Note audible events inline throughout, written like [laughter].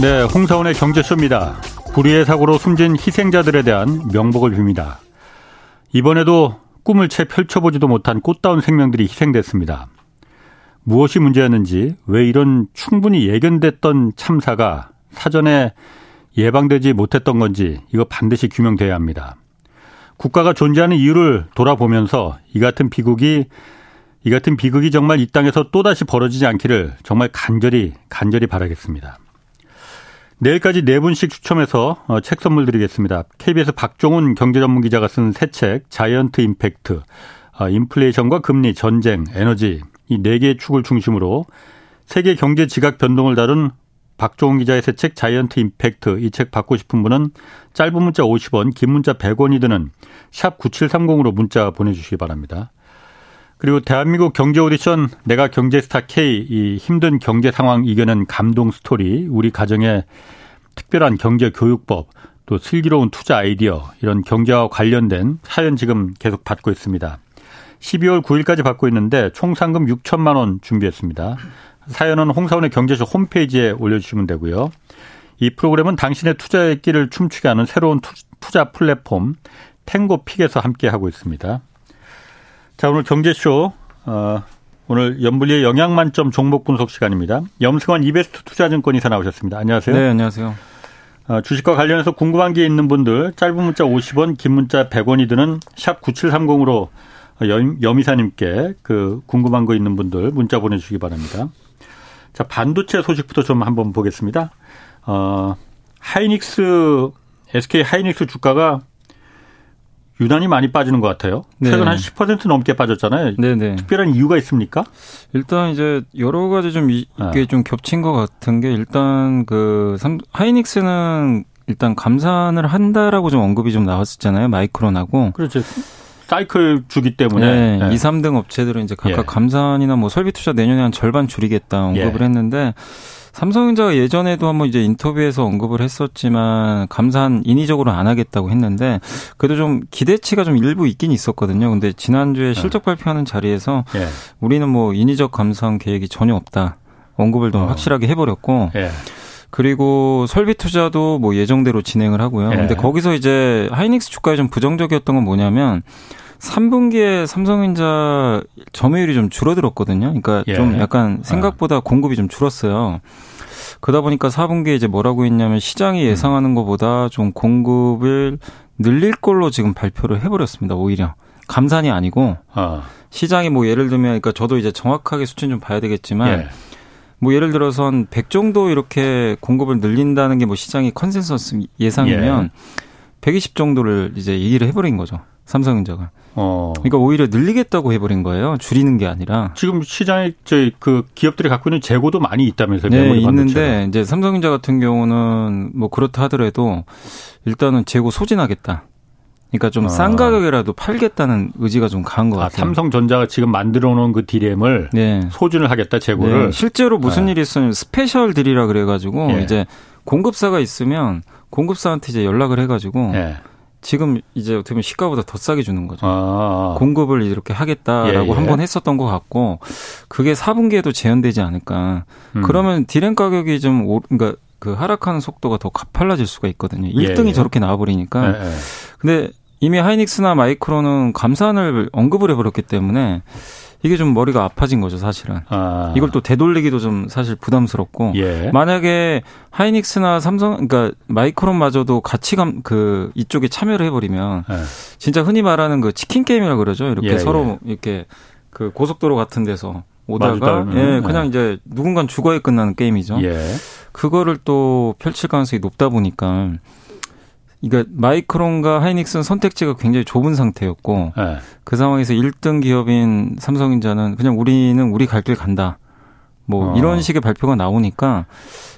네, 홍사원의 경제쇼입니다. 불의의 사고로 숨진 희생자들에 대한 명복을 빕니다. 이번에도 꿈을 채 펼쳐보지도 못한 꽃다운 생명들이 희생됐습니다. 무엇이 문제였는지 왜 이런 충분히 예견됐던 참사가 사전에 예방되지 못했던 건지 이거 반드시 규명돼야 합니다. 국가가 존재하는 이유를 돌아보면서 이 같은 비극이 이 같은 비극이 정말 이 땅에서 또다시 벌어지지 않기를 정말 간절히 간절히 바라겠습니다. 내일까지 네 분씩 추첨해서 어, 책 선물 드리겠습니다. KBS 박종훈 경제전문기자가 쓴 새 책 자이언트 임팩트 어, 인플레이션과 금리, 전쟁, 에너지 이 네 개의 축을 중심으로 세계 경제 지각 변동을 다룬 박종훈 기자의 새 책 자이언트 임팩트 이 책 받고 싶은 분은 짧은 문자 50원, 긴 문자 100원이 드는 샵 9730으로 문자 보내주시기 바랍니다. 그리고 대한민국 경제 오디션 내가 경제스타 K 이 힘든 경제 상황 이겨낸 감동 스토리 우리 가정의 특별한 경제 교육법 또 슬기로운 투자 아이디어 이런 경제와 관련된 사연 지금 계속 받고 있습니다. 12월 9일까지 받고 있는데 총 상금 6천만 원 준비했습니다. 사연은 홍사원의 경제쇼 홈페이지에 올려주시면 되고요. 이 프로그램은 당신의 투자의 길을 춤추게 하는 새로운 투자 플랫폼 탱고픽에서 함께 하고 있습니다. 자, 오늘 경제쇼, 어, 오늘 연불리의 영양 만점 종목 분석 시간입니다. 염승환 이베스트 투자증권 이사 나오셨습니다. 안녕하세요. 네, 안녕하세요. 어, 주식과 관련해서 궁금한 게 있는 분들 짧은 문자 50원, 긴 문자 100원이 드는 샵 9730으로 염, 염이사님께 그 궁금한 거 있는 분들 문자 보내주시기 바랍니다. 자, 반도체 소식부터 좀 한번 보겠습니다. 어, 하이닉스, SK 하이닉스 주가가 유난히 많이 빠지는 것 같아요. 네. 최근 한 10% 넘게 빠졌잖아요. 네네. 특별한 이유가 있습니까? 일단 이제 여러 가지 좀 이게 네. 좀 겹친 것 같은 게 일단 그 하이닉스는 일단 감산을 한다라고 좀 언급이 좀 나왔었잖아요. 마이크론하고. 그렇죠. 사이클 주기 때문에 네, 네. 2, 3등 업체들은 이제 각각 예. 감산이나 뭐 설비 투자 내년에 한 절반 줄이겠다 언급을 예. 했는데 삼성전자가 예전에도 한번 이제 인터뷰에서 언급을 했었지만 감산 인위적으로 안 하겠다고 했는데 그래도 좀 기대치가 좀 일부 있긴 있었거든요. 근데 지난주에 네. 실적 발표하는 자리에서 예. 우리는 뭐 인위적 감산 계획이 전혀 없다. 언급을 좀 어. 확실하게 해버렸고 예. 그리고 설비 투자도 뭐 예정대로 진행을 하고요. 예. 근데 거기서 이제 하이닉스 주가에 좀 부정적이었던 건 뭐냐면 3분기에 삼성전자 점유율이 좀 줄어들었거든요. 그러니까 예. 좀 약간 생각보다 공급이 좀 줄었어요. 그러다 보니까 4분기에 이제 뭐라고 했냐면 시장이 음. 예상하는 것보다 좀 공급을 늘릴 걸로 지금 발표를 해버렸습니다. 오히려 감산이 아니고 아. 시장이 뭐 예를 들면 그러니까 저도 이제 정확하게 수치는 좀 봐야 되겠지만 예. 뭐 예를 들어서 한 100 정도 이렇게 공급을 늘린다는 게 뭐 시장이 컨센서스 예상이면 예. 120 정도를 이제 얘기를 해버린 거죠. 삼성전자가. 어. 그러니까 오히려 늘리겠다고 해버린 거예요. 줄이는 게 아니라. 지금 시장에 그 기업들이 갖고 있는 재고도 많이 있다면서요. 네, 있는데 이제 삼성전자 같은 경우는 뭐 그렇다 하더라도 일단은 재고 소진하겠다. 그러니까 좀 싼 아. 가격이라도 팔겠다는 의지가 좀 강한 것 아, 같아요. 삼성전자가 지금 만들어 놓은 그 디램을 네. 소진을 하겠다 재고를. 네. 실제로 무슨 네. 일이 있으면 special deal이라 그래가지고 예. 이제 공급사가 있으면 공급사한테 이제 연락을 해가지고 예. 지금 이제 어떻게 보면 시가보다 더 싸게 주는 거죠. 아. 공급을 이렇게 하겠다라고 예, 예. 한번 했었던 것 같고 그게 4분기에도 재현되지 않을까. 음. 그러면 디램 가격이 좀 오, 그러니까 그 하락하는 속도가 더 가팔라질 수가 있거든요. 1등이 예, 예. 저렇게 나와버리니까. 예, 예. 근데 이미 하이닉스나 마이크로는 감산을 언급을 해버렸기 때문에 이게 좀 머리가 아파진 거죠, 사실은. 아. 이걸 또 되돌리기도 좀 사실 부담스럽고. 예. 만약에 하이닉스나 삼성, 그러니까 마이크론마저도 같이 감, 그, 이쪽에 참여를 해 버리면, 예. 진짜 흔히 말하는 그 치킨 게임이라 그러죠. 이렇게 예, 서로 예. 이렇게 그 고속도로 같은 데서 오다가, 예, 그냥 예. 이제 누군간 죽어야 끝나는 게임이죠. 예. 그거를 또 펼칠 가능성이 높다 보니까, 그러니까 마이크론과 하이닉스는 선택지가 굉장히 좁은 상태였고 네. 그 상황에서 1등 기업인 삼성전자는 그냥 우리는 우리 갈 길 간다. 뭐 어. 이런 식의 발표가 나오니까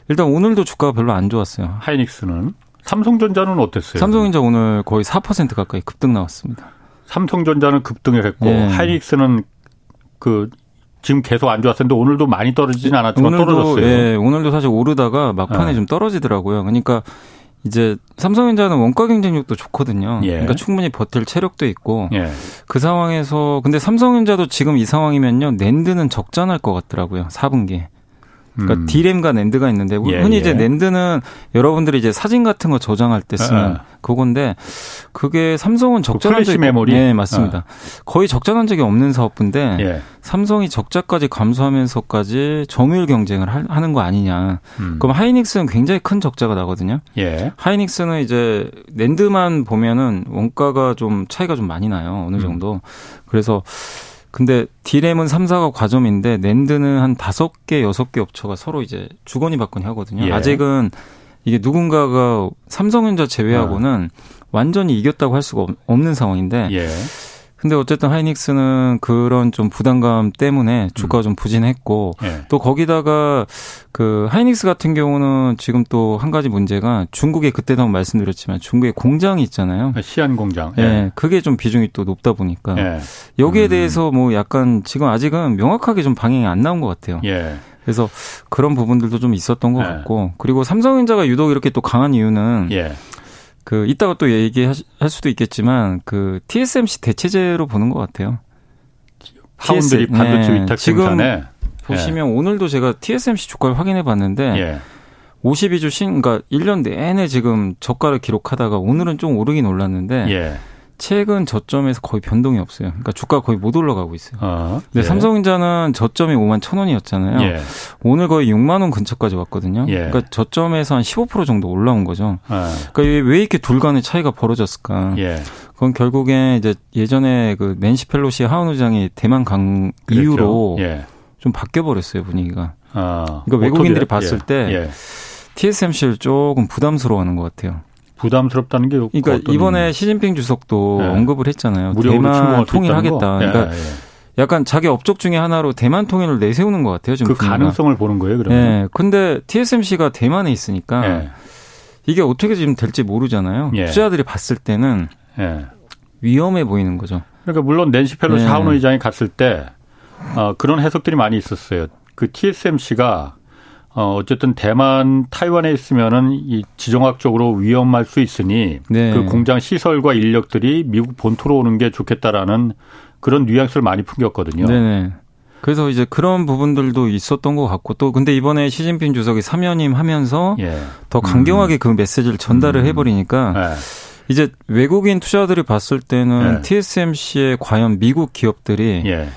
일단 오늘도 주가가 별로 안 좋았어요. 하이닉스는 삼성전자는 어땠어요? 삼성전자 오늘 거의 4% 가까이 급등 나왔습니다. 삼성전자는 급등을 했고 네. 하이닉스는 그 지금 계속 안 좋았었는데 오늘도 많이 떨어지진 않았지만 오늘도, 떨어졌어요. 예, 오늘도 사실 오르다가 막판에 네. 좀 떨어지더라고요. 그러니까 이제 삼성전자는 원가 경쟁력도 좋거든요. 예. 그러니까 충분히 버틸 체력도 있고 예. 그 상황에서 근데 삼성전자도 지금 이 상황이면요 낸드는 적자 날 것 같더라고요 4분기. 그러니까 음. D램과 낸드가 있는데 예, 흔히 예. 이제 낸드는 여러분들이 이제 사진 같은 거 저장할 때 쓰는 아, 아. 그건데 그게 삼성은 적절한 적이 메모리 네, 맞습니다. 아. 거의 적절한 적이 없는 사업부인데 예. 삼성이 적자까지 감수하면서까지 점유율 경쟁을 하는 거 아니냐. 음. 그럼 하이닉스는 굉장히 큰 적자가 나거든요. 예. 하이닉스는 이제 낸드만 보면은 원가가 좀 차이가 좀 많이 나요. 어느 음. 정도. 음. 그래서 근데 디램은 3, 4가 과점인데 낸드는 한 5개, 6개 업체가 서로 이제 주거니 받거니 하거든요. 예. 아직은 이게 누군가가 삼성전자 제외하고는 어. 완전히 이겼다고 할 수가 없는 상황인데 예. 근데 어쨌든 하이닉스는 그런 좀 부담감 때문에 주가가 음. 좀 부진했고 예. 또 거기다가 그 하이닉스 같은 경우는 지금 또 한 가지 문제가 중국에 그때도 말씀드렸지만 중국에 공장이 있잖아요. 아, 시안 공장. 예. 예. 그게 좀 비중이 또 높다 보니까 예. 여기에 음. 대해서 뭐 약간 지금 아직은 명확하게 좀 방향이 안 나온 것 같아요. 예. 그래서 그런 부분들도 좀 있었던 것 예. 같고 그리고 삼성전자가 유독 이렇게 또 강한 이유는 예. 그 이따가 또 얘기할 수도 있겠지만 그 TSMC 대체제로 보는 것 같아요. 파운드리 반도체 네. 위탁 생산에 보시면 예. 오늘도 제가 TSMC 주가를 확인해 봤는데 예. 52주 신 그러니까 1년 내내 지금 저가를 기록하다가 오늘은 좀 오르긴 올랐는데 예. 최근 저점에서 거의 변동이 없어요. 그러니까 주가 거의 못 올라가고 있어요. 아, 근데 예. 삼성전자는 저점이 5만 천 원이었잖아요. 예. 오늘 거의 6만 원 근처까지 왔거든요. 예. 그러니까 저점에서 한 15% 정도 올라온 거죠. 아. 그러니까 왜 이렇게 둘 간의 차이가 벌어졌을까? 예. 그건 결국에 이제 예전에 그 낸시 펠로시 하원 의장이 대만 강 그렇죠. 이후로 예. 좀 바뀌어 버렸어요 분위기가. 아. 그러니까 외국인들이 봤을 예. 때 TSMC를 조금 부담스러워하는 것 같아요. 부담스럽다는 게 그러니까 이번에 시진핑 주석도 네. 언급을 했잖아요. 대만 통일하겠다. 그러니까 예, 예. 약간 자기 업적 중에 하나로 대만 통일을 내세우는 것 같아요. 지금 그 가능성을 보는 거예요, 그러면. 네. 근데 TSMC가 대만에 있으니까 예. 이게 어떻게 지금 될지 모르잖아요. 예. 투자들이 봤을 때는 예. 위험해 보이는 거죠. 그러니까 물론 낸시 펠로시 네. 하원 의장이 갔을 때 어, 그런 해석들이 많이 있었어요. 그 TSMC가 어, 어쨌든 대만, 타이완에 있으면은 이 지정학적으로 위험할 수 있으니 네. 그 공장 시설과 인력들이 미국 본토로 오는 게 좋겠다라는 그런 뉘앙스를 많이 풍겼거든요. 네. 그래서 이제 그런 부분들도 있었던 것 같고 또 근데 이번에 시진핑 주석이 사면임 하면서 예. 더 강경하게 음. 그 메시지를 전달을 음. 해버리니까 네. 이제 외국인 투자들이 봤을 때는 네. TSMC의 과연 미국 기업들이 예.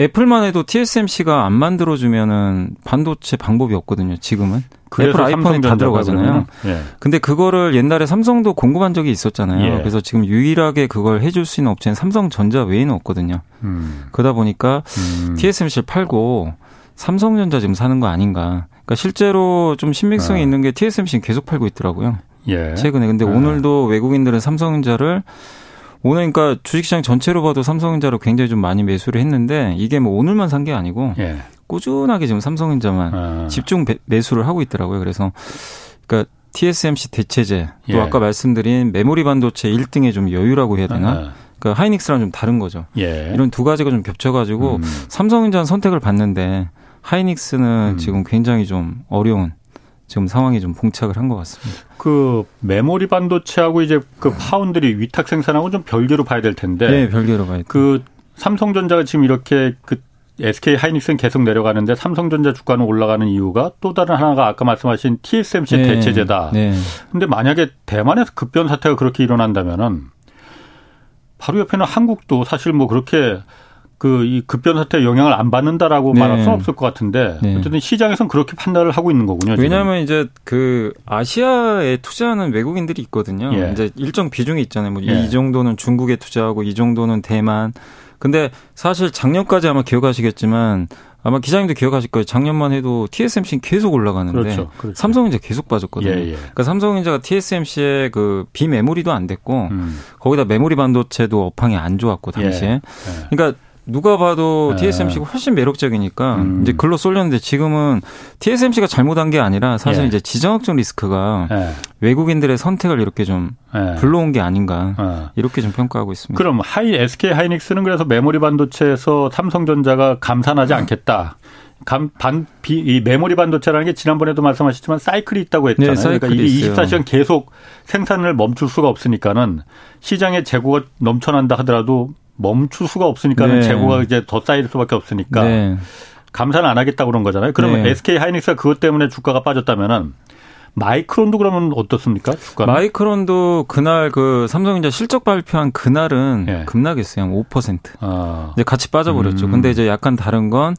애플만 해도 TSMC가 안 만들어주면은 반도체 방법이 없거든요. 지금은 애플 아이폰이 다 들어가잖아요. 예. 근데 그거를 옛날에 삼성도 공급한 적이 있었잖아요. 예. 그래서 지금 유일하게 그걸 해줄 수 있는 업체는 삼성전자 외에는 없거든요. 음. 그러다 보니까 음. TSMC를 팔고 삼성전자 지금 사는 거 아닌가. 그러니까 실제로 좀 신빙성이 아. 있는 게 TSMC는 계속 팔고 있더라고요. 예. 최근에 근데 아. 오늘도 외국인들은 삼성전자를 오늘 그러니까 주식시장 전체로 봐도 삼성전자로 굉장히 좀 많이 매수를 했는데 이게 뭐 오늘만 산 게 아니고 예. 꾸준하게 지금 삼성전자만 아. 집중 매수를 하고 있더라고요. 그래서 그러니까 TSMC 대체제 또 예. 아까 말씀드린 메모리 반도체 1등에 좀 여유라고 해야 되나? 아. 그러니까 하이닉스랑 좀 다른 거죠. 예. 이런 두 가지가 좀 겹쳐가지고 음. 삼성전자 선택을 받는데 하이닉스는 음. 지금 굉장히 좀 어려운 지금 상황이 좀 봉착을 한 것 같습니다. 그 메모리 반도체하고 이제 그 파운드리 위탁 생산하고 좀 별개로 봐야 될 텐데. 네, 별개로 봐야 돼. 그 삼성전자가 지금 이렇게 그 SK 하이닉스는 계속 내려가는데 삼성전자 주가는 올라가는 이유가 또 다른 하나가 아까 말씀하신 TSMC 네, 대체제다. 네. 근데 만약에 대만에서 급변 사태가 그렇게 일어난다면은 바로 옆에는 한국도 사실 뭐 그렇게 그 이 급변 사태에 영향을 안 받는다라고 네. 말할 수는 없을 것 같은데 네. 어쨌든 시장에서는 그렇게 판단을 하고 있는 거군요. 왜냐하면 이제 그 아시아에 투자하는 외국인들이 있거든요. 예. 이제 일정 비중이 있잖아요. 뭐이 예. 정도는 중국에 투자하고 이 정도는 대만. 근데 사실 작년까지 아마 기억하시겠지만 아마 기자님도 기억하실 거예요. 작년만 해도 TSMC는 계속 올라가는데 그렇죠, 그렇죠. 삼성전자 계속 빠졌거든요. 예, 예. 그러니까 삼성전자가 TSMC의 그 비메모리도 안 됐고 음. 거기다 메모리 반도체도 업황이 안 좋았고 당시에. 예. 예. 그러니까 누가 봐도 네. TSMC가 훨씬 매력적이니까 음. 이제 글로 쏠렸는데 지금은 TSMC가 잘못한 게 아니라 사실 예. 이제 지정학적 리스크가 예. 외국인들의 선택을 이렇게 좀 예. 불러온 게 아닌가 예. 이렇게 좀 평가하고 있습니다. 그럼 하이 SK 하이닉스는 그래서 메모리 반도체에서 삼성전자가 감산하지 않겠다. 감, 반, 비, 이 메모리 반도체라는 게 지난번에도 말씀하셨지만 사이클이 있다고 했잖아요. 네, 그러니까 이게 있어요. 24시간 계속 생산을 멈출 수가 없으니까는 시장에 재고가 넘쳐난다 하더라도 멈출 수가 없으니까는 네. 재고가 이제 더 쌓일 수밖에 없으니까 네. 감사는 안 하겠다고 그런 거잖아요. 그러면 네. SK 하이닉스가 그것 때문에 주가가 빠졌다면은 마이크론도 그러면 어떻습니까? 주가는? 마이크론도 그날 그 삼성전자 실적 발표한 그날은 예. 급락했어요. 한 5%. 아. 이제 같이 빠져버렸죠. 음. 근데 이제 약간 다른 건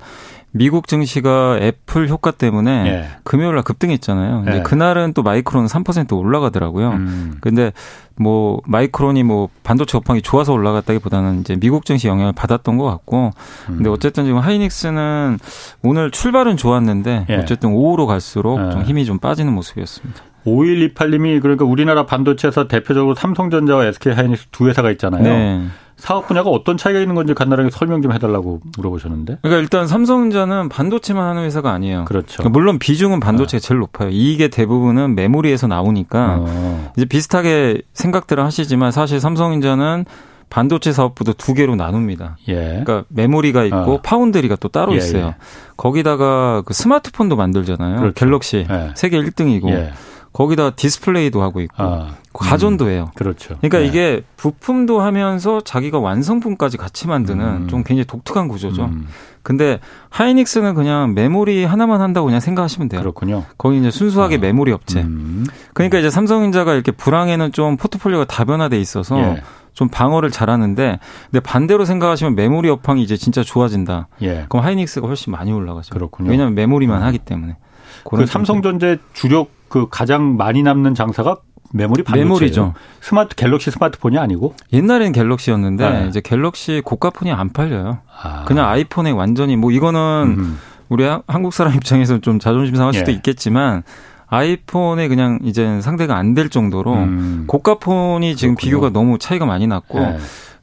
미국 증시가 애플 효과 때문에 예. 금요일 날 급등했잖아요. 근데 예. 그날은 또 마이크론 3% 올라가더라고요. 음. 근데 뭐 마이크론이 뭐 반도체 업황이 좋아서 올라갔다기보다는 이제 미국 증시 영향을 받았던 것 같고 근데 음. 어쨌든 지금 하이닉스는 오늘 출발은 좋았는데 예. 어쨌든 오후로 갈수록 예. 좀 힘이 좀 빠지는 모습이었습니다. 5128님이 그러니까 우리나라 반도체에서 대표적으로 삼성전자와 SK 하이닉스 두 회사가 있잖아요. 네. 사업 분야가 어떤 차이가 있는 건지 간단하게 설명 좀 해달라고 물어보셨는데. 그러니까 일단 삼성전자는 반도체만 하는 회사가 아니에요. 그렇죠. 그러니까 물론 비중은 반도체가 네. 제일 높아요. 이익의 대부분은 메모리에서 나오니까 어. 이제 비슷하게 생각들을 하시지만 사실 삼성전자는 반도체 사업부도 두 개로 나눕니다. 예. 그러니까 메모리가 있고 어. 파운드리가 또 따로 예, 있어요. 예. 거기다가 그 스마트폰도 만들잖아요. 그렇죠. 갤럭시 예. 세계 1등이고 예. 거기다 디스플레이도 하고 있고 아, 가전도 음, 해요. 그렇죠. 그러니까 네. 이게 부품도 하면서 자기가 완성품까지 같이 만드는 음. 좀 굉장히 독특한 구조죠. 음. 근데 하이닉스는 그냥 메모리 하나만 한다고 그냥 생각하시면 돼요. 그렇군요. 거기 이제 순수하게 아. 메모리 업체. 음. 그러니까 이제 삼성전자가 이렇게 불황에는 좀 포트폴리오가 다변화돼 있어서 예. 좀 방어를 잘하는데 근데 반대로 생각하시면 메모리 업황이 이제 진짜 좋아진다. 예. 그럼 하이닉스가 훨씬 많이 올라가죠. 그렇군요. 왜냐하면 메모리만 음. 하기 때문에. 그 삼성전자 주력 그 가장 많이 남는 장사가 메모리 반도체예요. 메모리죠. 스마트 갤럭시 스마트폰이 아니고 옛날에는 갤럭시였는데 네. 이제 갤럭시 고가폰이 안 팔려요. 아. 그냥 아이폰에 완전히 뭐 이거는 음. 우리 한국 사람 입장에서 좀 자존심 상할 수도 예. 있겠지만 아이폰에 그냥 이제 상대가 안 될 정도로 음. 고가폰이 지금 그렇군요. 비교가 너무 차이가 많이 났고 예.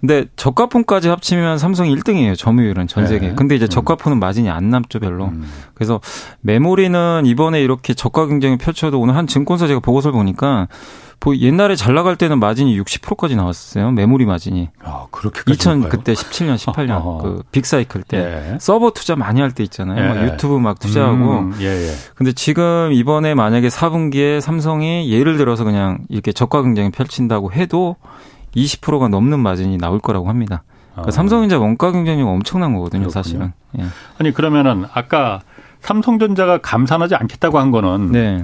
근데 저가폰까지 합치면 삼성이 1등이에요. 점유율은 전 세계. 네. 근데 이제 음. 저가폰은 마진이 안 남죠, 별로. 음. 그래서 메모리는 이번에 이렇게 저가 경쟁이 펼쳐도 오늘 한 증권사 제가 보고서를 보니까 옛날에 잘 나갈 때는 마진이 60%까지 나왔었어요. 메모리 마진이. 아, 그렇게 2000 높아요? 그때 17년, 18년 [laughs] 그 빅사이클 때 예. 서버 투자 많이 할 때 있잖아요. 예. 막 유튜브 막 투자하고. 음, 예, 예. 근데 지금 이번에 만약에 4분기에 삼성이 예를 들어서 그냥 이렇게 저가 경쟁이 펼친다고 해도 20%가 넘는 마진이 나올 거라고 합니다. 그러니까 아. 삼성전자 원가 경쟁력 엄청난 거거든요, 그렇군요. 사실은. 예. 아니 그러면은 아까 삼성전자가 감산하지 않겠다고 한 거는 네.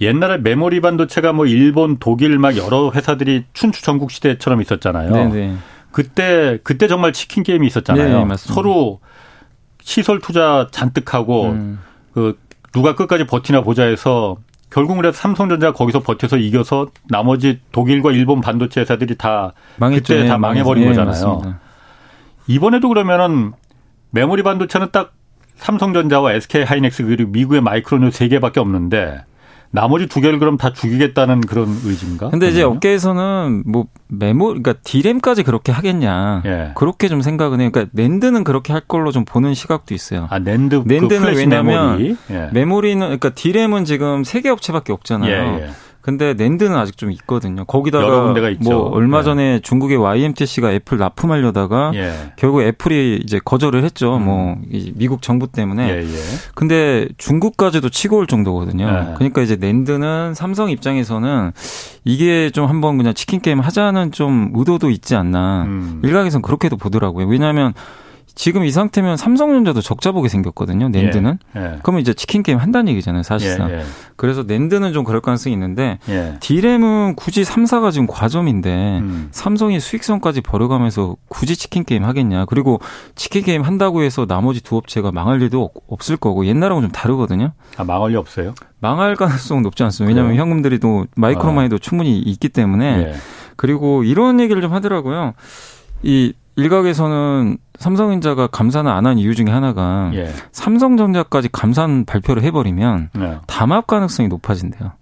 옛날에 메모리 반도체가 뭐 일본, 독일 막 여러 회사들이 춘추 전국 시대처럼 있었잖아요. 네네. 네. 그때 그때 정말 치킨 게임이 있었잖아요. 네, 서로 시설 투자 잔뜩 하고 음. 그 누가 끝까지 버티나 보자 해서 결국은 그래서 삼성전자가 거기서 버텨서 이겨서 나머지 독일과 일본 반도체 회사들이 다 망했죠. 그때 다 네, 망해버린 네, 거잖아요. 맞습니다. 이번에도 그러면은 메모리 반도체는 딱 삼성전자와 SK 하이닉스 그리고 미국의 마이크론이 세 개밖에 없는데 나머지 두 개를 그럼 다 죽이겠다는 그런 의지인가? 근데 이제 업계에서는 뭐 메모, 그러니까 디램까지 그렇게 하겠냐. 예. 그렇게 좀 생각은 해요. 그러니까 낸드는 그렇게 할 걸로 좀 보는 시각도 있어요. 아, 낸드, 그 낸드는 그 왜냐면 메모리. 예. 메모리는, 그러니까 디램은 지금 세 개 업체밖에 없잖아요. 예, 예. 근데 낸드는 아직 좀 있거든요. 거기다가 뭐 얼마 네. 전에 네. 중국의 YMTC가 애플 납품하려다가 예. 결국 애플이 이제 거절을 했죠. 음. 뭐 미국 정부 때문에. 예, 예. 근데 중국까지도 치고 올 정도거든요. 네. 그러니까 이제 낸드는 삼성 입장에서는 이게 좀 한번 그냥 치킨 게임 하자는 좀 의도도 있지 않나. 음. 일각에서는 그렇게도 보더라고요. 왜냐하면 지금 이 상태면 삼성전자도 적자 보게 생겼거든요. 낸드는. 예, 예. 그러면 이제 치킨 게임 한다는 얘기잖아요, 사실상. 예, 예. 그래서 낸드는 좀 그럴 가능성이 있는데 예. 디램은 굳이 3사가 지금 과점인데 음. 삼성이 수익성까지 버려가면서 굳이 치킨 게임 하겠냐. 그리고 치킨 게임 한다고 해서 나머지 두 업체가 망할 일도 없을 거고 옛날하고 좀 다르거든요. 아, 망할 리 없어요? 망할 가능성 높지 않습니다. 왜냐하면 그래요? 현금들이 또 마이크론도 아. 충분히 있기 때문에 예. 그리고 이런 얘기를 좀 하더라고요. 이 일각에서는 삼성전자가 감산을 안 한 이유 중에 하나가 예. 삼성전자까지 감산 발표를 해버리면 네. 담합 가능성이 높아진대요.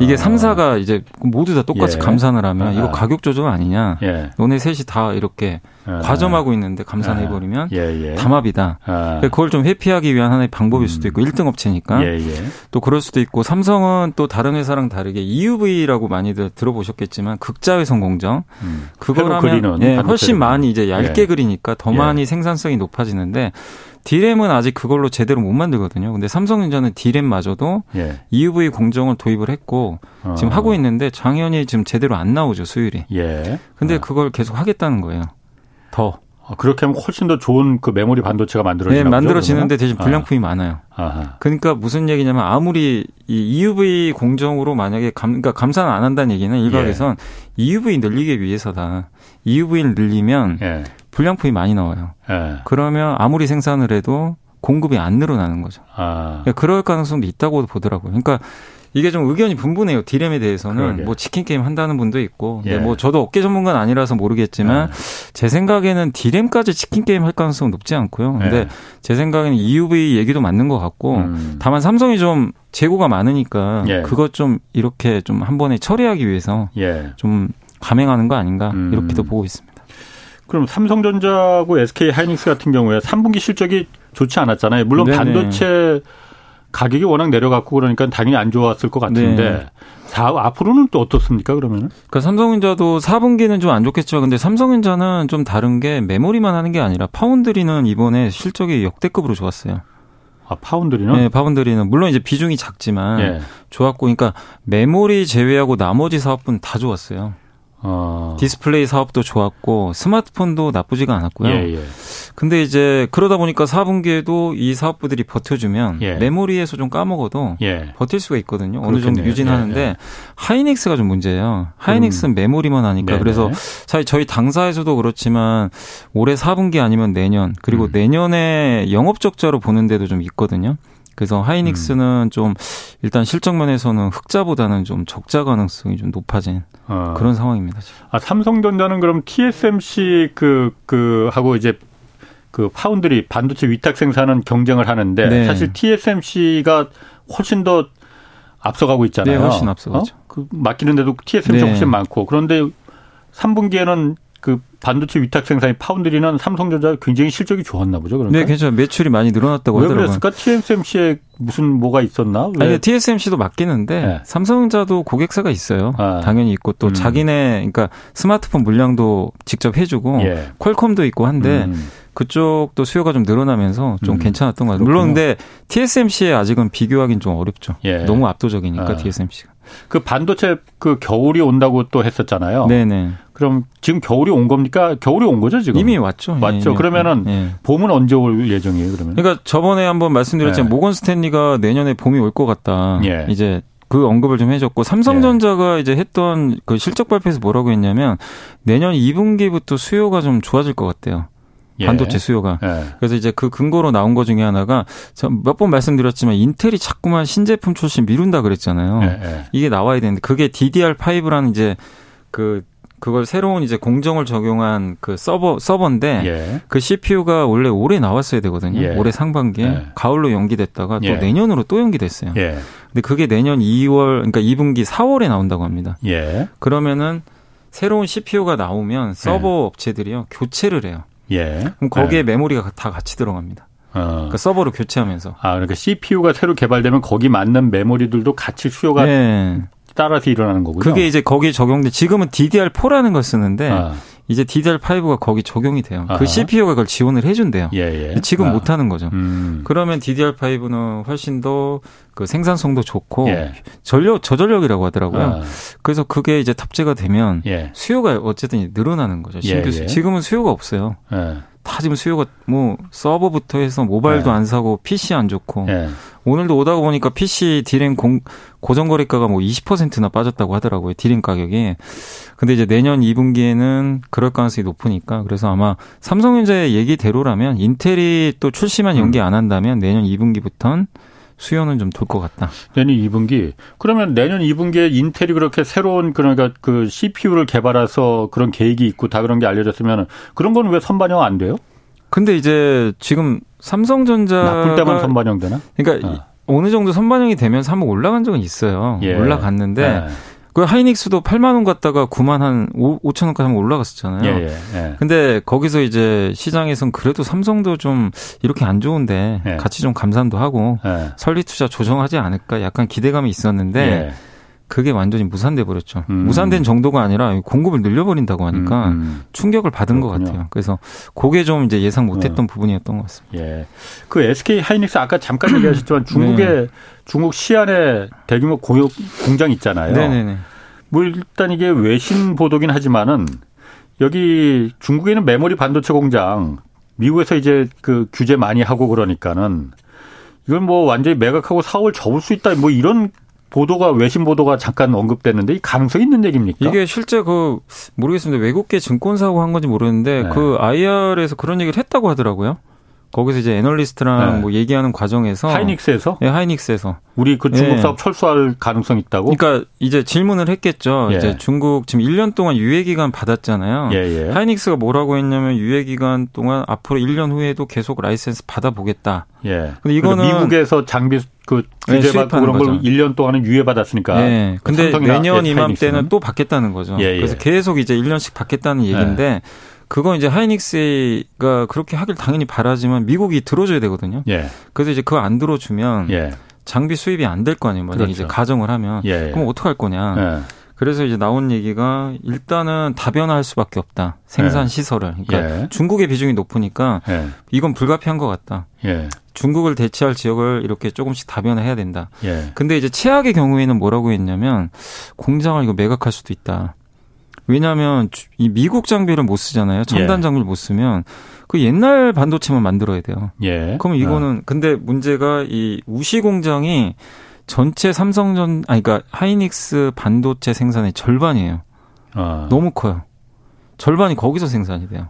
이게 아. 3사가 이제 모두 다 똑같이 예. 감산을 하면 이거 아. 가격 조정 아니냐. 예. 너네 셋이 다 이렇게 아. 과점하고 있는데 감산해 버리면 예, 예. 담합이다. 아. 그걸 좀 회피하기 위한 하나의 방법일 수도 있고 음. 1등 업체니까 예, 예. 또 그럴 수도 있고 삼성은 또 다른 회사랑 다르게 EUV라고 많이들 들어보셨겠지만 극자외선 공정 음. 그걸 하면 예, 훨씬 많이 이제 얇게 그리니까 더 많이 생산성이 높아지는데 디램은 아직 그걸로 제대로 못 만들거든요. 근데 삼성전자는 디램마저도 예. EUV 공정을 도입을 했고 어. 지금 하고 있는데 장현이 지금 제대로 안 나오죠 수율이. 예. 근데 어. 그걸 계속 하겠다는 거예요. 더. 아, 그렇게 하면 훨씬 더 좋은 그 메모리 반도체가 만들어지는 네, 만들어지는데 대신 불량품이 아. 많아요. 아하. 그러니까 무슨 얘기냐면 아무리 이 EUV 공정으로 만약에 감, 그러니까 감산을 안 한다는 얘기는 일각에선 예. EUV 늘리기 위해서다. EUV를 늘리면 예. 불량품이 많이 나와요. 예. 그러면 아무리 생산을 해도 공급이 안 늘어나는 거죠. 아. 그러니까 그럴 가능성도 있다고 보더라고요. 그러니까 이게 좀 의견이 분분해요. 디램에 대해서는 그러게. 뭐 치킨 게임 한다는 분도 있고, 예. 뭐 저도 업계 전문가는 아니라서 모르겠지만 예. 제 생각에는 디램까지 치킨 게임 할 가능성은 높지 않고요. 근데 예. 제 생각에는 EUV 얘기도 맞는 것 같고, 음. 다만 삼성이 좀 재고가 많으니까 예. 그것 좀 이렇게 좀 한 번에 처리하기 위해서 예. 좀 감행하는 거 아닌가 음. 이렇게도 보고 있습니다. 그럼 삼성전자하고 SK 하이닉스 같은 경우에 3분기 실적이 좋지 않았잖아요. 물론 네네. 반도체 가격이 워낙 내려갔고 그러니까 당연히 안 좋았을 것 같은데 네. 사, 앞으로는 또 어떻습니까 그러면은? 그러니까 삼성전자도 4분기는 좀 안 좋겠죠. 근데 삼성전자는 좀 다른 게 메모리만 하는 게 아니라 파운드리는 이번에 실적이 역대급으로 좋았어요. 아, 파운드리는? 네, 파운드리는 물론 이제 비중이 작지만 예. 좋았고 그러니까 메모리 제외하고 나머지 사업은 다 좋았어요. 어. 디스플레이 사업도 좋았고 스마트폰도 나쁘지가 않았고요. 예, 예. 근데 이제 그러다 보니까 4분기에도 이 사업부들이 버텨주면 예. 메모리에서 좀 까먹어도 예. 버틸 수가 있거든요. 어느 정도 유지는 하는데 예, 예. 하이닉스가 좀 문제예요. 하이닉스는 음. 메모리만 하니까 네네. 그래서 사실 저희 당사에서도 그렇지만 올해 4분기 아니면 내년 그리고 음. 내년에 영업 적자로 보는데도 좀 있거든요. 그래서 하이닉스는 음. 좀 일단 실적 면에서는 흑자보다는 좀 적자 가능성이 좀 높아진 어. 그런 상황입니다. 지금. 아 삼성전자는 그럼 TSMC 그, 그 하고 이제 그 파운드리 반도체 위탁 생산은 경쟁을 하는데 네. 사실 TSMC가 훨씬 더 앞서가고 있잖아요. 네, 훨씬 앞서가죠. 어? 그 맡기는데도 TSMC 네. 훨씬 많고 그런데 3분기에는 그 반도체 위탁 생산이 파운드리는 삼성전자 굉장히 실적이 좋았나 보죠. 그러니까. 네, 괜찮아요. 매출이 많이 늘어났다고 왜 하더라고요. 왜 그랬을까? TSMC에 무슨 뭐가 있었나? 왜? 아니, TSMC도 맡기는데 네. 삼성전자도 고객사가 있어요. 아. 당연히 있고 또 음. 자기네 그러니까 스마트폰 물량도 직접 해주고 예. 퀄컴도 있고 한데 음. 그쪽도 수요가 좀 늘어나면서 좀 음. 괜찮았던 것 같아요. 물론 근데 TSMC에 아직은 비교하기는 좀 어렵죠. 예. 너무 압도적이니까 아. TSMC가. 그 반도체 그 겨울이 온다고 또 했었잖아요. 네네. 그럼 지금 겨울이 온 겁니까? 겨울이 온 거죠 지금? 이미 왔죠. 맞죠. 예, 그러면은 예. 봄은 언제 올 예정이에요? 그러면? 그러니까 저번에 한번 말씀드렸지만 예. 모건 스탠리가 내년에 봄이 올 것 같다. 예. 이제 그 언급을 좀 해줬고 삼성전자가 예. 이제 했던 그 실적 발표에서 뭐라고 했냐면 내년 2분기부터 수요가 좀 좋아질 것 같대요. 예. 반도체 수요가. 예. 그래서 이제 그 근거로 나온 것 중에 하나가 몇 번 말씀드렸지만 인텔이 자꾸만 신제품 출시 미룬다 그랬잖아요. 예. 이게 나와야 되는데 그게 DDR5라는 이제 그 그걸 새로운 이제 공정을 적용한 그 서버 서버인데 예. 그 CPU가 원래 올해 나왔어야 되거든요. 예. 올해 상반기에 예. 가을로 연기됐다가 또 예. 내년으로 또 연기됐어요. 예. 근데 그게 내년 2월 그러니까 2분기 4월에 나온다고 합니다. 예. 그러면은 새로운 CPU가 나오면 서버 업체들이요 교체를 해요. 예. 그럼 거기에 예. 메모리가 다 같이 들어갑니다. 어. 그러니까 서버로 교체하면서. 아, 그러니까 CPU가 새로 개발되면 거기 맞는 메모리들도 같이 수요가 네. 따라서 일어나는 거고요. 그게 이제 거기에 적용돼. 지금은 DDR4라는 걸 쓰는데 아. 이제 DDR5가 거기 적용이 돼요. 그 아하. 그 CPU가 그걸 지원을 해준대요. 예, 예. 지금 아. 못 하는 거죠. 음. 그러면 DDR5는 훨씬 더 그 생산성도 좋고 예. 전력 저전력이라고 하더라고요. 아. 그래서 그게 이제 탑재가 되면 예. 수요가 어쨌든 늘어나는 거죠. 신규 수. 예, 예. 지금은 수요가 없어요. 다 지금 수요가 뭐 서버부터 해서 모바일도 네. 안 사고 PC 안 좋고 네. 오늘도 오다가 보니까 PC 디램 공, 고정 거래가가 뭐 20%나 빠졌다고 하더라고요. 디램 가격이. 근데 이제 내년 2분기에는 그럴 가능성이 높으니까 그래서 아마 삼성전자의 얘기대로라면 인텔이 또 출시만 연기 안 한다면 내년 2분기부터는 수요는 좀 돌 것 같다. 내년 2분기. 그러면 내년 2분기에 인텔이 그렇게 새로운 그러니까 그 CPU를 개발해서 그런 계획이 있고 다 그런 게 알려졌으면 그런 건 왜 선반영 안 돼요? 근데 이제 지금 삼성전자 나쁠 때만 선반영 되나? 그러니까 어. 어느 정도 선반영이 되면서 한번 올라간 적은 있어요. 예. 올라갔는데 예. 그 하이닉스도 8만 원 갔다가 9만 한 5, 5천 원까지 한번 올라갔었잖아요. 예, 예, 예. 근데 거기서 이제 시장에선 그래도 삼성도 좀 이렇게 안 좋은데 예. 같이 좀 감산도 하고 예. 설리 투자 조정하지 않을까 약간 기대감이 있었는데 예. 그게 완전히 무산돼 버렸죠. 음. 무산된 정도가 아니라 공급을 늘려버린다고 하니까 음, 음. 충격을 받은 그렇군요. 것 같아요. 그래서 그게 좀 이제 예상 못했던 어. 부분이었던 것 같습니다. 예. 그 SK 하이닉스 아까 잠깐 [clears throat] 얘기하셨지만 중국에 네. 중국 시안에 대규모 공장 있잖아요. 네네네. 뭐 일단 이게 외신 보도긴 하지만은 여기 중국에는 메모리 반도체 공장 미국에서 이제 그 규제 많이 하고 그러니까는 이걸 뭐 완전히 매각하고 사업을 접을 수 있다 뭐 이런 보도가 외신 보도가 잠깐 언급됐는데 이 가능성이 있는 얘기입니까? 이게 실제 그 모르겠습니다. 외국계 증권사가 한 건지 모르는데 네. 그 IR에서 그런 얘기를 했다고 하더라고요. 거기서 이제 애널리스트랑 네. 뭐 얘기하는 과정에서 하이닉스에서 네, 하이닉스에서 우리 그 중국 예. 사업 철수할 가능성 이 있다고? 그러니까 이제 질문을 했겠죠. 예. 이제 중국 지금 1년 동안 유예 기간 받았잖아요. 예예. 예. 하이닉스가 뭐라고 했냐면 유예 기간 동안 앞으로 1년 후에도 계속 라이센스 받아 보겠다. 예. 근데 이거는 미국에서 장비 그 규제 네, 받고 그런 걸 1년 동안은 유예 받았으니까. 예. 근데 내년 이맘때는 또 받겠다는 거죠. 예 예. 그래서 계속 이제 1년씩 받겠다는 얘기인데 예. 그건 이제 하이닉스가 그렇게 하길 당연히 바라지만 미국이 들어줘야 되거든요. 예. 그래서 이제 그거 안 들어주면 예. 장비 수입이 안 될 거 아니에요. 만약 그렇죠. 이제 가정을 하면 예. 그럼 어떡할 거냐. 예. 그래서 이제 나온 얘기가 일단은 다변화할 수밖에 없다. 생산 예. 시설을. 그러니까 예. 중국의 비중이 높으니까 이건 불가피한 것 같다. 중국을 대체할 지역을 이렇게 조금씩 다변화해야 된다. 근데 이제 최악의 경우에는 뭐라고 했냐면 공장을 이거 매각할 수도 있다. 왜냐하면 이 미국 장비를 못 쓰잖아요. 첨단 예. 장비를 못 쓰면 그 옛날 반도체만 만들어야 돼요. 예. 그럼 이거는 어. 근데 문제가 이 우시 공장이 전체 삼성전 아니 그러니까 하이닉스 반도체 생산의 절반이에요. 어. 너무 커요. 절반이 거기서 생산이 돼요.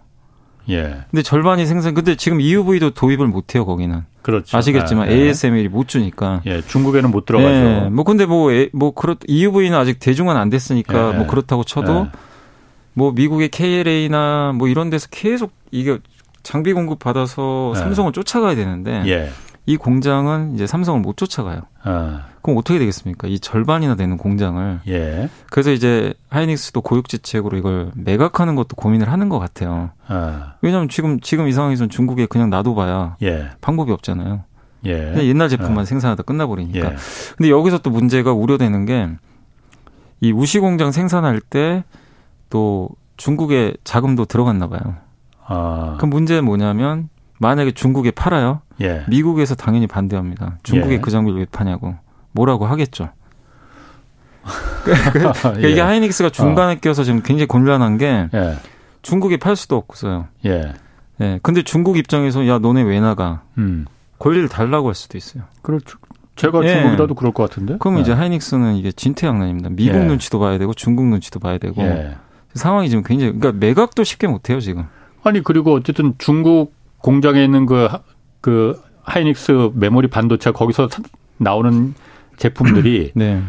예. 근데 절반이 생산. 근데 지금 EUV도 도입을 못 해요 거기는. 그렇죠. 아시겠지만 아, 예. ASML이 못 주니까. 예. 중국에는 못 들어가죠. 예. 뭐 근데 뭐뭐 뭐 그렇 EUV는 아직 대중화 안 됐으니까 예. 뭐 그렇다고 쳐도 예. 뭐 미국의 KLA나 뭐 이런 데서 계속 이게 장비 공급 받아서 네. 삼성을 쫓아가야 되는데 예. 이 공장은 이제 삼성을 못 쫓아가요. 아. 그럼 어떻게 되겠습니까? 이 절반이나 되는 공장을. 예. 그래서 이제 하이닉스도 고육지책으로 이걸 매각하는 것도 고민을 하는 것 같아요. 아. 왜냐하면 지금 지금 이 상황에서는 중국에 그냥 놔둬봐야 예. 방법이 없잖아요. 예. 옛날 제품만 아. 생산하다 끝나버리니까. 예. 근데 여기서 또 문제가 우려되는 게 이 우시 공장 생산할 때 또 중국에 자금도 들어갔나 봐요. 아. 그 문제는 뭐냐면 만약에 중국에 팔아요. 예. 미국에서 당연히 반대합니다. 중국에 예. 그 장비를 왜 파냐고 뭐라고 하겠죠. [laughs] 그러니까 예. 이게 하이닉스가 중간에 어. 껴서 지금 굉장히 곤란한 게 예. 중국에 팔 수도 없어요. 예. 예. 근데 중국 입장에서 야 너네 왜 나가? 음. 권리를 달라고 할 수도 있어요. 그렇죠. 제가 예. 중국이라도 그럴 것 같은데. 그럼 네. 이제 하이닉스는 이게 진퇴양난입니다. 미국 예. 눈치도 봐야 되고 중국 눈치도 봐야 되고. 예. 상황이 지금 굉장히 그러니까 매각도 쉽게 못 해요, 지금. 아니, 그리고 어쨌든 중국 공장에 있는 그, 그 하이닉스 메모리 반도체 거기서 나오는 제품들이 [clears throat] 네.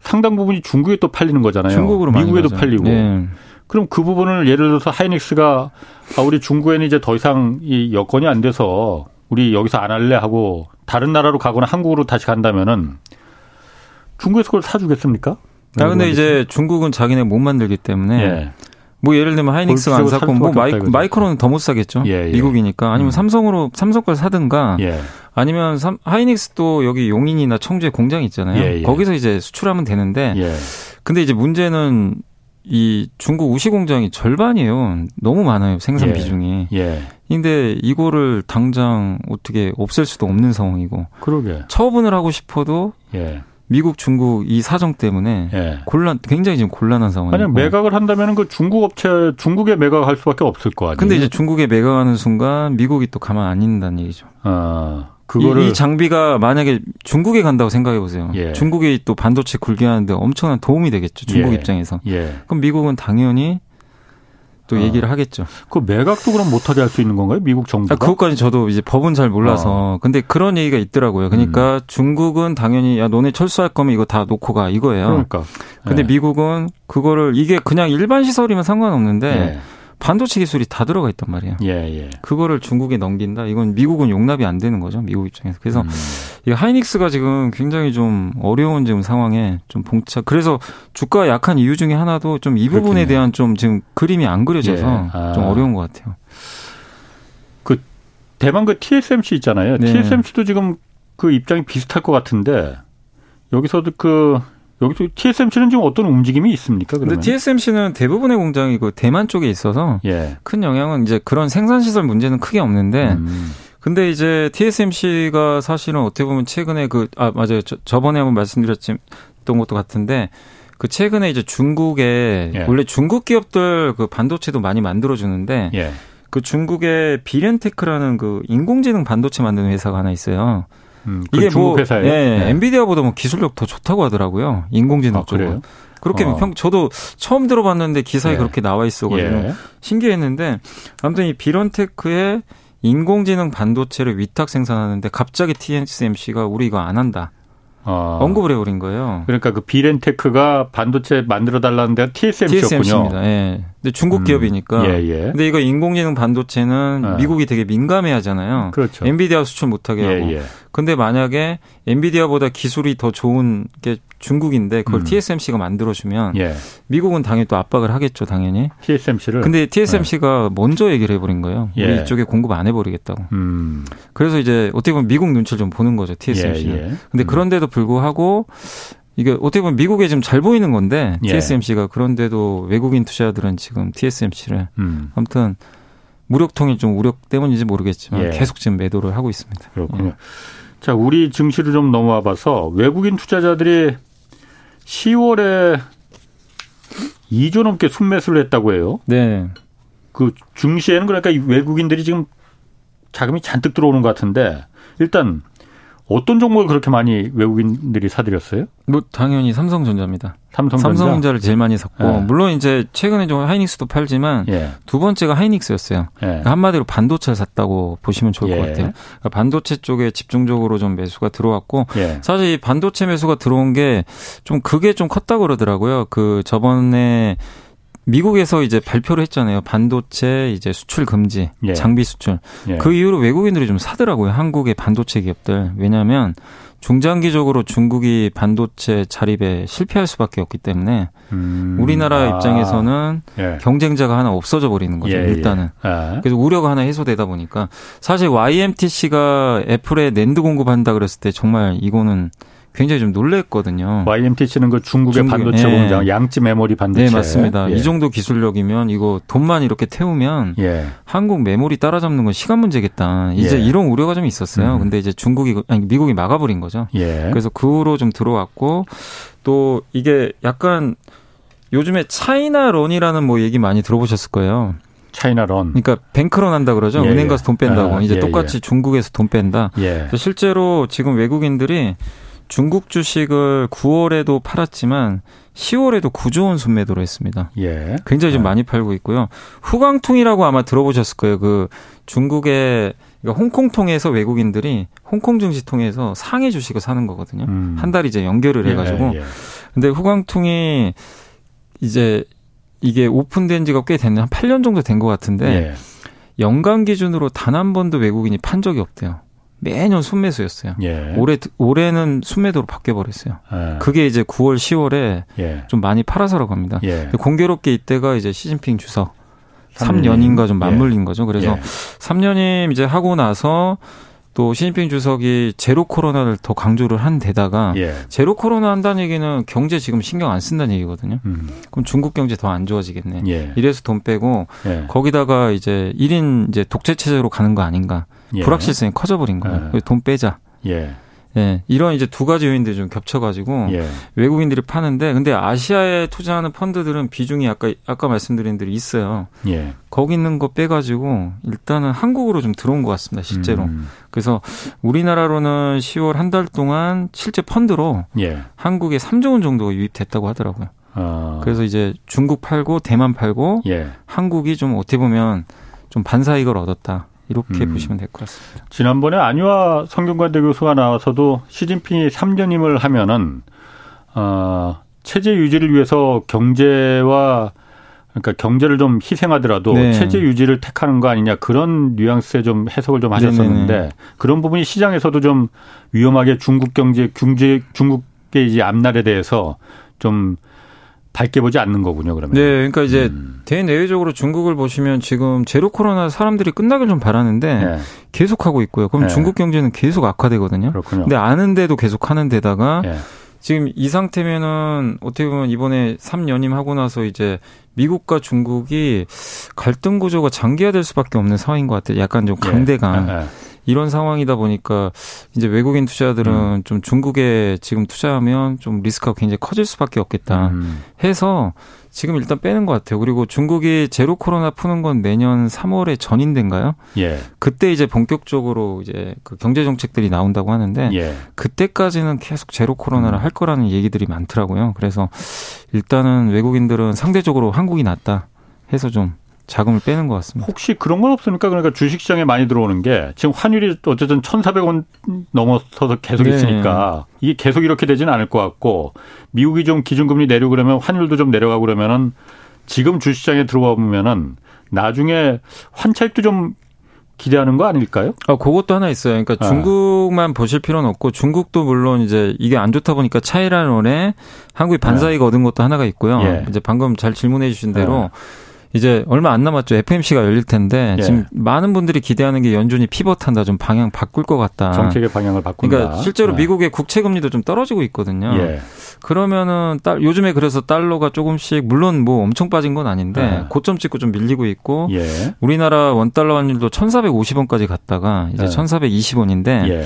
상당 부분이 중국에 또 팔리는 거잖아요. 중국으로 미국에도 팔리고. 네. 그럼 그 부분을 예를 들어서 하이닉스가 아, 우리 중국에는 이제 더 이상 이 여건이 안 돼서 우리 여기서 안 할래 하고 다른 나라로 가거나 한국으로 다시 간다면은 중국에서 그걸 사주겠습니까? 아 근데 이제 중국은 자기네 못 만들기 때문에 예. 뭐 예를 들면 하이닉스가 안 사고 뭐 마이, 마이크론은 더 못 사겠죠. 예, 예. 미국이니까 아니면 음. 삼성으로 삼성 걸 사든가 예. 아니면 삼, 하이닉스도 여기 용인이나 청주에 공장이 있잖아요. 예, 예. 거기서 이제 수출하면 되는데 근데 이제 문제는 이 중국 우시 공장이 절반이에요. 너무 많아요. 생산 비중이. 근데 이거를 당장 어떻게 없앨 수도 없는 상황이고. 그러게. 처분을 하고 싶어도 미국, 중국 이 사정 때문에 예. 곤란 굉장히 지금 곤란한 상황이고. 아니 매각을 한다면은 그 중국 업체 중국에 매각할 수밖에 없을 거 아니에요. 근데 이제 중국에 매각하는 순간 미국이 또 가만 안 있는다는 얘기죠. 아. 그거를 이, 이 장비가 만약에 중국에 간다고 생각해 보세요. 예. 중국이 또 반도체 굴게 하는데 엄청난 도움이 되겠죠. 중국 예. 입장에서. 예. 그럼 미국은 당연히 또 어. 얘기를 하겠죠. 그 매각도 그럼 못하게 할 수 있는 건가요? 미국 정부가? 아, 그것까지 저도 이제 법은 잘 몰라서. 어. 근데 그런 얘기가 있더라고요. 그러니까 음. 중국은 당연히 야 너네 철수할 거면 이거 다 놓고 가 이거예요. 그러니까. 근데 네. 미국은 그거를 이게 그냥 일반 시설이면 상관없는데 네. 반도체 기술이 다 들어가 있단 말이에요. 예, 예. 그거를 중국에 넘긴다. 이건 미국은 용납이 안 되는 거죠. 미국 입장에서. 그래서 음. 이 하이닉스가 지금 굉장히 좀 어려운 지금 상황에 좀 봉착. 그래서 주가가 약한 이유 중에 하나도 좀 이 부분에 그렇겠네요. 대한 좀 지금 그림이 안 그려져서 예. 아. 좀 어려운 것 같아요. 그 대만 그 TSMC 있잖아요. 네. TSMC도 지금 그 입장이 비슷할 것 같은데 여기서도 그 여기서 TSMC는 지금 어떤 움직임이 있습니까? 그러면? 근데 TSMC는 대부분의 공장이 그 대만 쪽에 있어서 예. 큰 영향은 이제 그런 생산 시설 문제는 크게 없는데 음. 근데 이제 TSMC가 사실은 어떻게 보면 최근에 그 아 맞아요. 저, 저번에 한번 말씀드렸던 것도 같은데 그 최근에 이제 중국에 예. 원래 중국 기업들 그 반도체도 많이 만들어 주는데 예. 그 중국의 비렌테크라는 그 인공지능 반도체 만드는 회사가 하나 있어요. 음, 그 이게 뭐 회사예요? 예, 네. 엔비디아보다 뭐 기술력 더 좋다고 하더라고요. 인공지능 아, 쪽으로. 그렇게 어. 평 저도 처음 들어봤는데 기사에 예. 그렇게 나와 있어가지고 예. 신기했는데 아무튼 이 비런테크의 인공지능 반도체를 위탁 생산하는데 갑자기 TSMC가 우리 이거 안 한다. 어. 언급을 해버린 거예요. 그러니까 그 비렌테크가 반도체 만들어 달라는 데가 TSMC였군요. TSMC입니다. 예. 근데 중국 음. 기업이니까. 예, 예. 근데 이거 인공지능 반도체는 예. 미국이 되게 민감해 하잖아요. 그렇죠. 엔비디아 수출 못하게 예, 하고. 예, 근데 만약에 엔비디아보다 기술이 더 좋은 게 중국인데 그걸 음. TSMC가 만들어주면 예. 미국은 당연히 또 압박을 하겠죠, 당연히. TSMC를. 근데 TSMC가 네. 먼저 얘기를 해버린 거예요. 우리 예. 이쪽에 공급 안 해버리겠다고. 음. 그래서 이제 어떻게 보면 미국 눈치를 좀 보는 거죠, TSMC는. 예, 예. 근데 음. 그런데도 불구하고 이게 어떻게 보면 미국에 지금 잘 보이는 건데 예. TSMC가 그런데도 외국인 투자들은 지금 TSMC를 음. 아무튼 무력통일 좀 우력 때문인지 모르겠지만 예. 계속 지금 매도를 하고 있습니다. 그렇군요. 자, 우리 증시를 좀 넘어와 봐서 외국인 투자자들이 10월에 2조 넘게 순매수를 했다고 해요. 네. 그 증시에는 그러니까 외국인들이 지금 자금이 잔뜩 들어오는 것 같은데 일단 어떤 종목을 그렇게 많이 외국인들이 사들였어요? 뭐 당연히 삼성전자입니다. 삼성전자? 삼성전자를 제일 많이 샀고 예. 물론 이제 최근에 좀 하이닉스도 팔지만 예. 두 번째가 하이닉스였어요. 예. 그러니까 한마디로 반도체를 샀다고 보시면 좋을 것 예. 같아요. 그러니까 반도체 쪽에 집중적으로 좀 매수가 들어왔고 예. 사실 이 반도체 매수가 들어온 게 좀 그게 좀 컸다고 그러더라고요. 그 저번에 미국에서 이제 발표를 했잖아요. 반도체 이제 수출 금지, 예. 장비 수출. 예. 그 이후로 외국인들이 좀 사더라고요. 한국의 반도체 기업들. 왜냐하면 중장기적으로 중국이 반도체 자립에 실패할 수밖에 없기 때문에 음, 우리나라 아, 입장에서는 예. 경쟁자가 하나 없어져 버리는 거죠. 예, 예. 일단은. 예. 그래서 우려가 하나 해소되다 보니까 사실 YMTC가 애플에 낸드 공급한다 그랬을 때 정말 이거는 굉장히 좀 놀랬거든요. YMTC는 그 중국의 중국, 반도체 예. 공장, 양지 메모리 반도체. 네, 맞습니다. 예. 이 정도 기술력이면 이거 돈만 이렇게 태우면 예. 한국 메모리 따라잡는 건 시간 문제겠다. 이제 예. 이런 우려가 좀 있었어요. 음. 근데 이제 중국이 아니 미국이 막아버린 거죠. 예. 그래서 그 후로 좀 들어왔고 또 이게 약간 요즘에 차이나런이라는 뭐 얘기 많이 들어보셨을 거예요. 차이나런. 그러니까 뱅크런 한다 그러죠. 예, 은행 가서 돈 뺀다고. 아, 이제 예, 똑같이 예. 중국에서 돈 뺀다. 예. 실제로 지금 외국인들이 중국 주식을 9월에도 팔았지만 10월에도 9조 원 순매도로 했습니다. 예. 굉장히 좀 네. 많이 팔고 있고요. 후광통이라고 아마 들어보셨을 거예요. 그 중국의 그러니까 홍콩 통해서 외국인들이 홍콩 증시 통해서 상해 주식을 사는 거거든요. 음. 한달 이제 연결을 예, 해가지고. 예, 예. 근데 후광통이 이제 이게 오픈된 지가 꽤 됐는데 한 8년 정도 된 것 같은데 예. 연간 기준으로 단 한 번도 외국인이 판 적이 없대요. 매년 순매수였어요. 예. 올해 올해는 순매도로 바뀌어 버렸어요. 예. 그게 이제 9월 10월에 예. 좀 많이 팔아서라고 합니다. 예. 공교롭게 이때가 이제 시진핑 주석 3년. 인가좀 맞물린 예. 거죠. 그래서 3년임 예. 이제 하고 나서 또 시진핑 주석이 제로 코로나를 더 강조를 한 데다가 제로 코로나 한다는 얘기는 경제 지금 신경 안 쓴다는 얘기거든요. 음. 그럼 중국 경제 더 안 좋아지겠네. 이래서 돈 빼고 거기다가 이제 1인 이제 독재 체제로 가는 거 아닌가. 예. 불확실성이 커져버린 거예요. 예. 돈 빼자. 예. 예, 이런 이제 두 가지 요인들이 좀 겹쳐가지고 예. 외국인들이 파는데 근데 아시아에 투자하는 펀드들은 비중이 아까 아까 말씀드린 대로 있어요. 예. 거기 있는 거 빼가지고 일단은 한국으로 좀 들어온 것 같습니다, 실제로. 음. 그래서 우리나라로는 10월 한 달 동안 실제 펀드로 예. 한국에 3조 원 정도가 유입됐다고 하더라고요. 아. 그래서 이제 중국 팔고 대만 팔고 예. 한국이 좀 어떻게 보면 좀 반사 이익을 얻었다. 이렇게 음. 보시면 될 것 같습니다. 지난번에 안유아 성균관대 교수가 나와서도 시진핑이 3년임을 하면은 어, 체제 유지를 위해서 경제와 그러니까 경제를 좀 희생하더라도 네. 체제 유지를 택하는 거 아니냐 그런 뉘앙스의 좀 해석을 좀 하셨었는데 네네. 그런 부분이 시장에서도 좀 위험하게 중국 경제 경제 중국의 이제 앞날에 대해서 좀 밝게 보지 않는 거군요, 그러면. 네, 그러니까 이제 음. 대내외적으로 중국을 보시면 지금 제로 코로나 사람들이 끝나길 좀 바라는데 네. 계속 하고 있고요. 그럼 네. 중국 경제는 계속 악화되거든요. 그렇군요. 근데 아는데도 계속 하는 데다가 네. 지금 이 상태면은 어떻게 보면 이번에 3년임 하고 나서 이제 미국과 중국이 갈등 구조가 장기화될 수밖에 없는 상황인 것 같아요. 약간 좀 예. 강대강. 네. 이런 상황이다 보니까 이제 외국인 투자들은 음. 좀 중국에 지금 투자하면 좀 리스크가 굉장히 커질 수밖에 없겠다 음. 해서 지금 일단 빼는 것 같아요. 그리고 중국이 제로 코로나 푸는 건 내년 3월에 전인대인가요? 예. 그때 이제 본격적으로 이제 그 경제 정책들이 나온다고 하는데 예. 그때까지는 계속 제로 코로나를 음. 할 거라는 얘기들이 많더라고요. 그래서 일단은 외국인들은 상대적으로 한국이 낫다 해서 좀 자금을 빼는 것 같습니다. 혹시 그런 건 없습니까? 그러니까 주식시장에 많이 들어오는 게 지금 환율이 어쨌든 1,400원 넘어서서 계속 네. 있으니까 이게 계속 이렇게 되지는 않을 것 같고 미국이 좀 기준금리 내리고 그러면 환율도 좀 내려가고 그러면은 지금 주식시장에 들어와 보면은 나중에 환차익도 좀 기대하는 거 아닐까요? 아, 그것도 하나 있어요. 그러니까 아. 중국만 보실 필요는 없고 중국도 물론 이제 이게 안 좋다 보니까 차이라론에 한국이 반사이익 네. 얻은 것도 하나가 있고요. 예. 이제 방금 잘 질문해 주신 대로 네. 이제 얼마 안 남았죠. FMC가 열릴 텐데 예. 지금 많은 분들이 기대하는 게 연준이 피벗한다, 좀 방향 바꿀 것 같다. 정책의 방향을 바꾼다. 그러니까 실제로 네. 미국의 국채 금리도 좀 떨어지고 있거든요. 예. 그러면은 딸 요즘에 그래서 달러가 조금씩 물론 뭐 엄청 빠진 건 아닌데 예. 고점 찍고 좀 밀리고 있고 예. 우리나라 원 달러 환율도 1,450원까지 갔다가 이제 1,420원인데 예.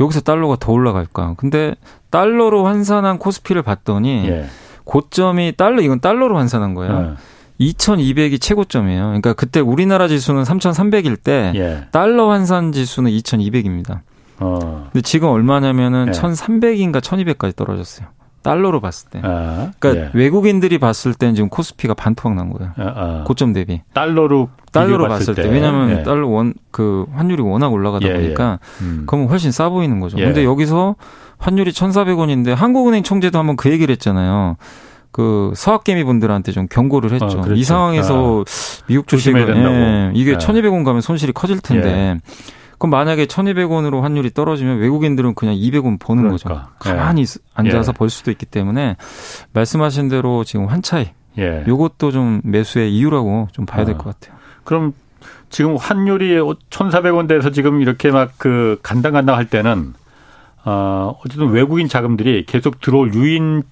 여기서 달러가 더 올라갈까? 근데 달러로 환산한 코스피를 봤더니 예. 고점이 달러 이건 달러로 환산한 거예요. 2200이 최고점이에요. 그러니까 그때 우리나라 지수는 3300일 때 예. 달러 환산 지수는 2200입니다. 어. 근데 지금 얼마냐면은 예. 1300인가 1200까지 떨어졌어요. 달러로 봤을 때. 아, 그러니까 예. 외국인들이 봤을 때는 지금 코스피가 반토막 난 거예요. 아, 아. 고점 대비. 달러로 달러로 봤을 때. 때. 왜냐하면 예. 달러 원 그 환율이 워낙 올라가다 예, 예. 보니까 음. 그러면 훨씬 싸 보이는 거죠. 예. 근데 여기서 환율이 1,400원인데 한국은행 총재도 한번 그 얘기를 했잖아요. 그 서학개미 분들한테 좀 경고를 했죠. 어, 이 상황에서 아, 미국 주식은 예, 이게 네. 1,200원 가면 손실이 커질 텐데. 예. 그럼 만약에 1,200원으로 환율이 떨어지면 외국인들은 그냥 200원 버는 그러니까. 거죠. 가만히 예. 앉아서 예. 벌 수도 있기 때문에 말씀하신 대로 지금 환차익 예. 요것도 좀 매수의 이유라고 좀 봐야 될것 아. 같아요. 그럼 지금 환율이 1,400원 대에서 지금 이렇게 막 그 간당간당 할 때는 어 어쨌든 외국인 자금들이 계속 들어올 유인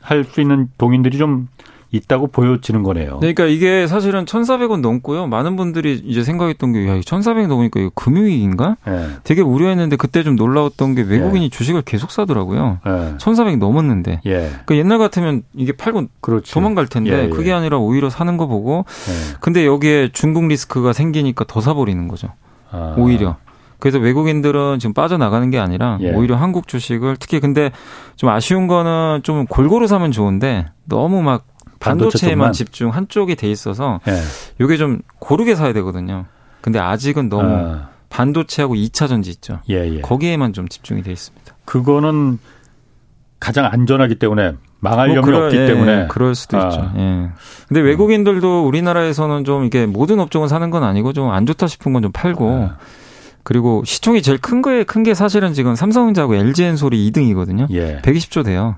할 수 있는 동인들이 좀 있다고 보여지는 거네요. 그러니까 이게 사실은 1,400원 넘고요. 많은 분들이 이제 생각했던 게, 야, 1,400원 넘으니까 이거 금융위기인가? 네. 되게 우려했는데 그때 좀 놀라웠던 게 외국인이 네. 주식을 계속 사더라고요. 네. 1,400원 넘었는데. 예. 그러니까 옛날 같으면 이게 팔고 그렇지. 도망갈 텐데 예, 예. 그게 아니라 오히려 사는 거 보고. 예. 근데 여기에 중국 리스크가 생기니까 더 사버리는 거죠. 아. 오히려. 그래서 외국인들은 지금 빠져나가는 게 아니라 예. 오히려 한국 주식을 특히 근데 좀 아쉬운 거는 좀 골고루 사면 좋은데 너무 막 반도체에만 집중 한쪽이 돼 있어서 예. 요게 좀 고르게 사야 되거든요. 근데 아직은 너무 아. 반도체하고 2차 전지 있죠. 예, 예. 거기에만 좀 집중이 돼 있습니다. 그거는 가장 안전하기 때문에 망할 뭐 염려 그럴, 없기 예, 때문에 그럴 수도 아. 있죠. 예. 근데 외국인들도 우리나라에서는 좀 이게 모든 업종을 사는 건 아니고 좀 안 좋다 싶은 건 좀 팔고 아. 그리고 시총이 제일 큰 거에 큰 게 사실은 지금 삼성전자하고 LG엔솔이 2등이거든요. 예. 120조 돼요.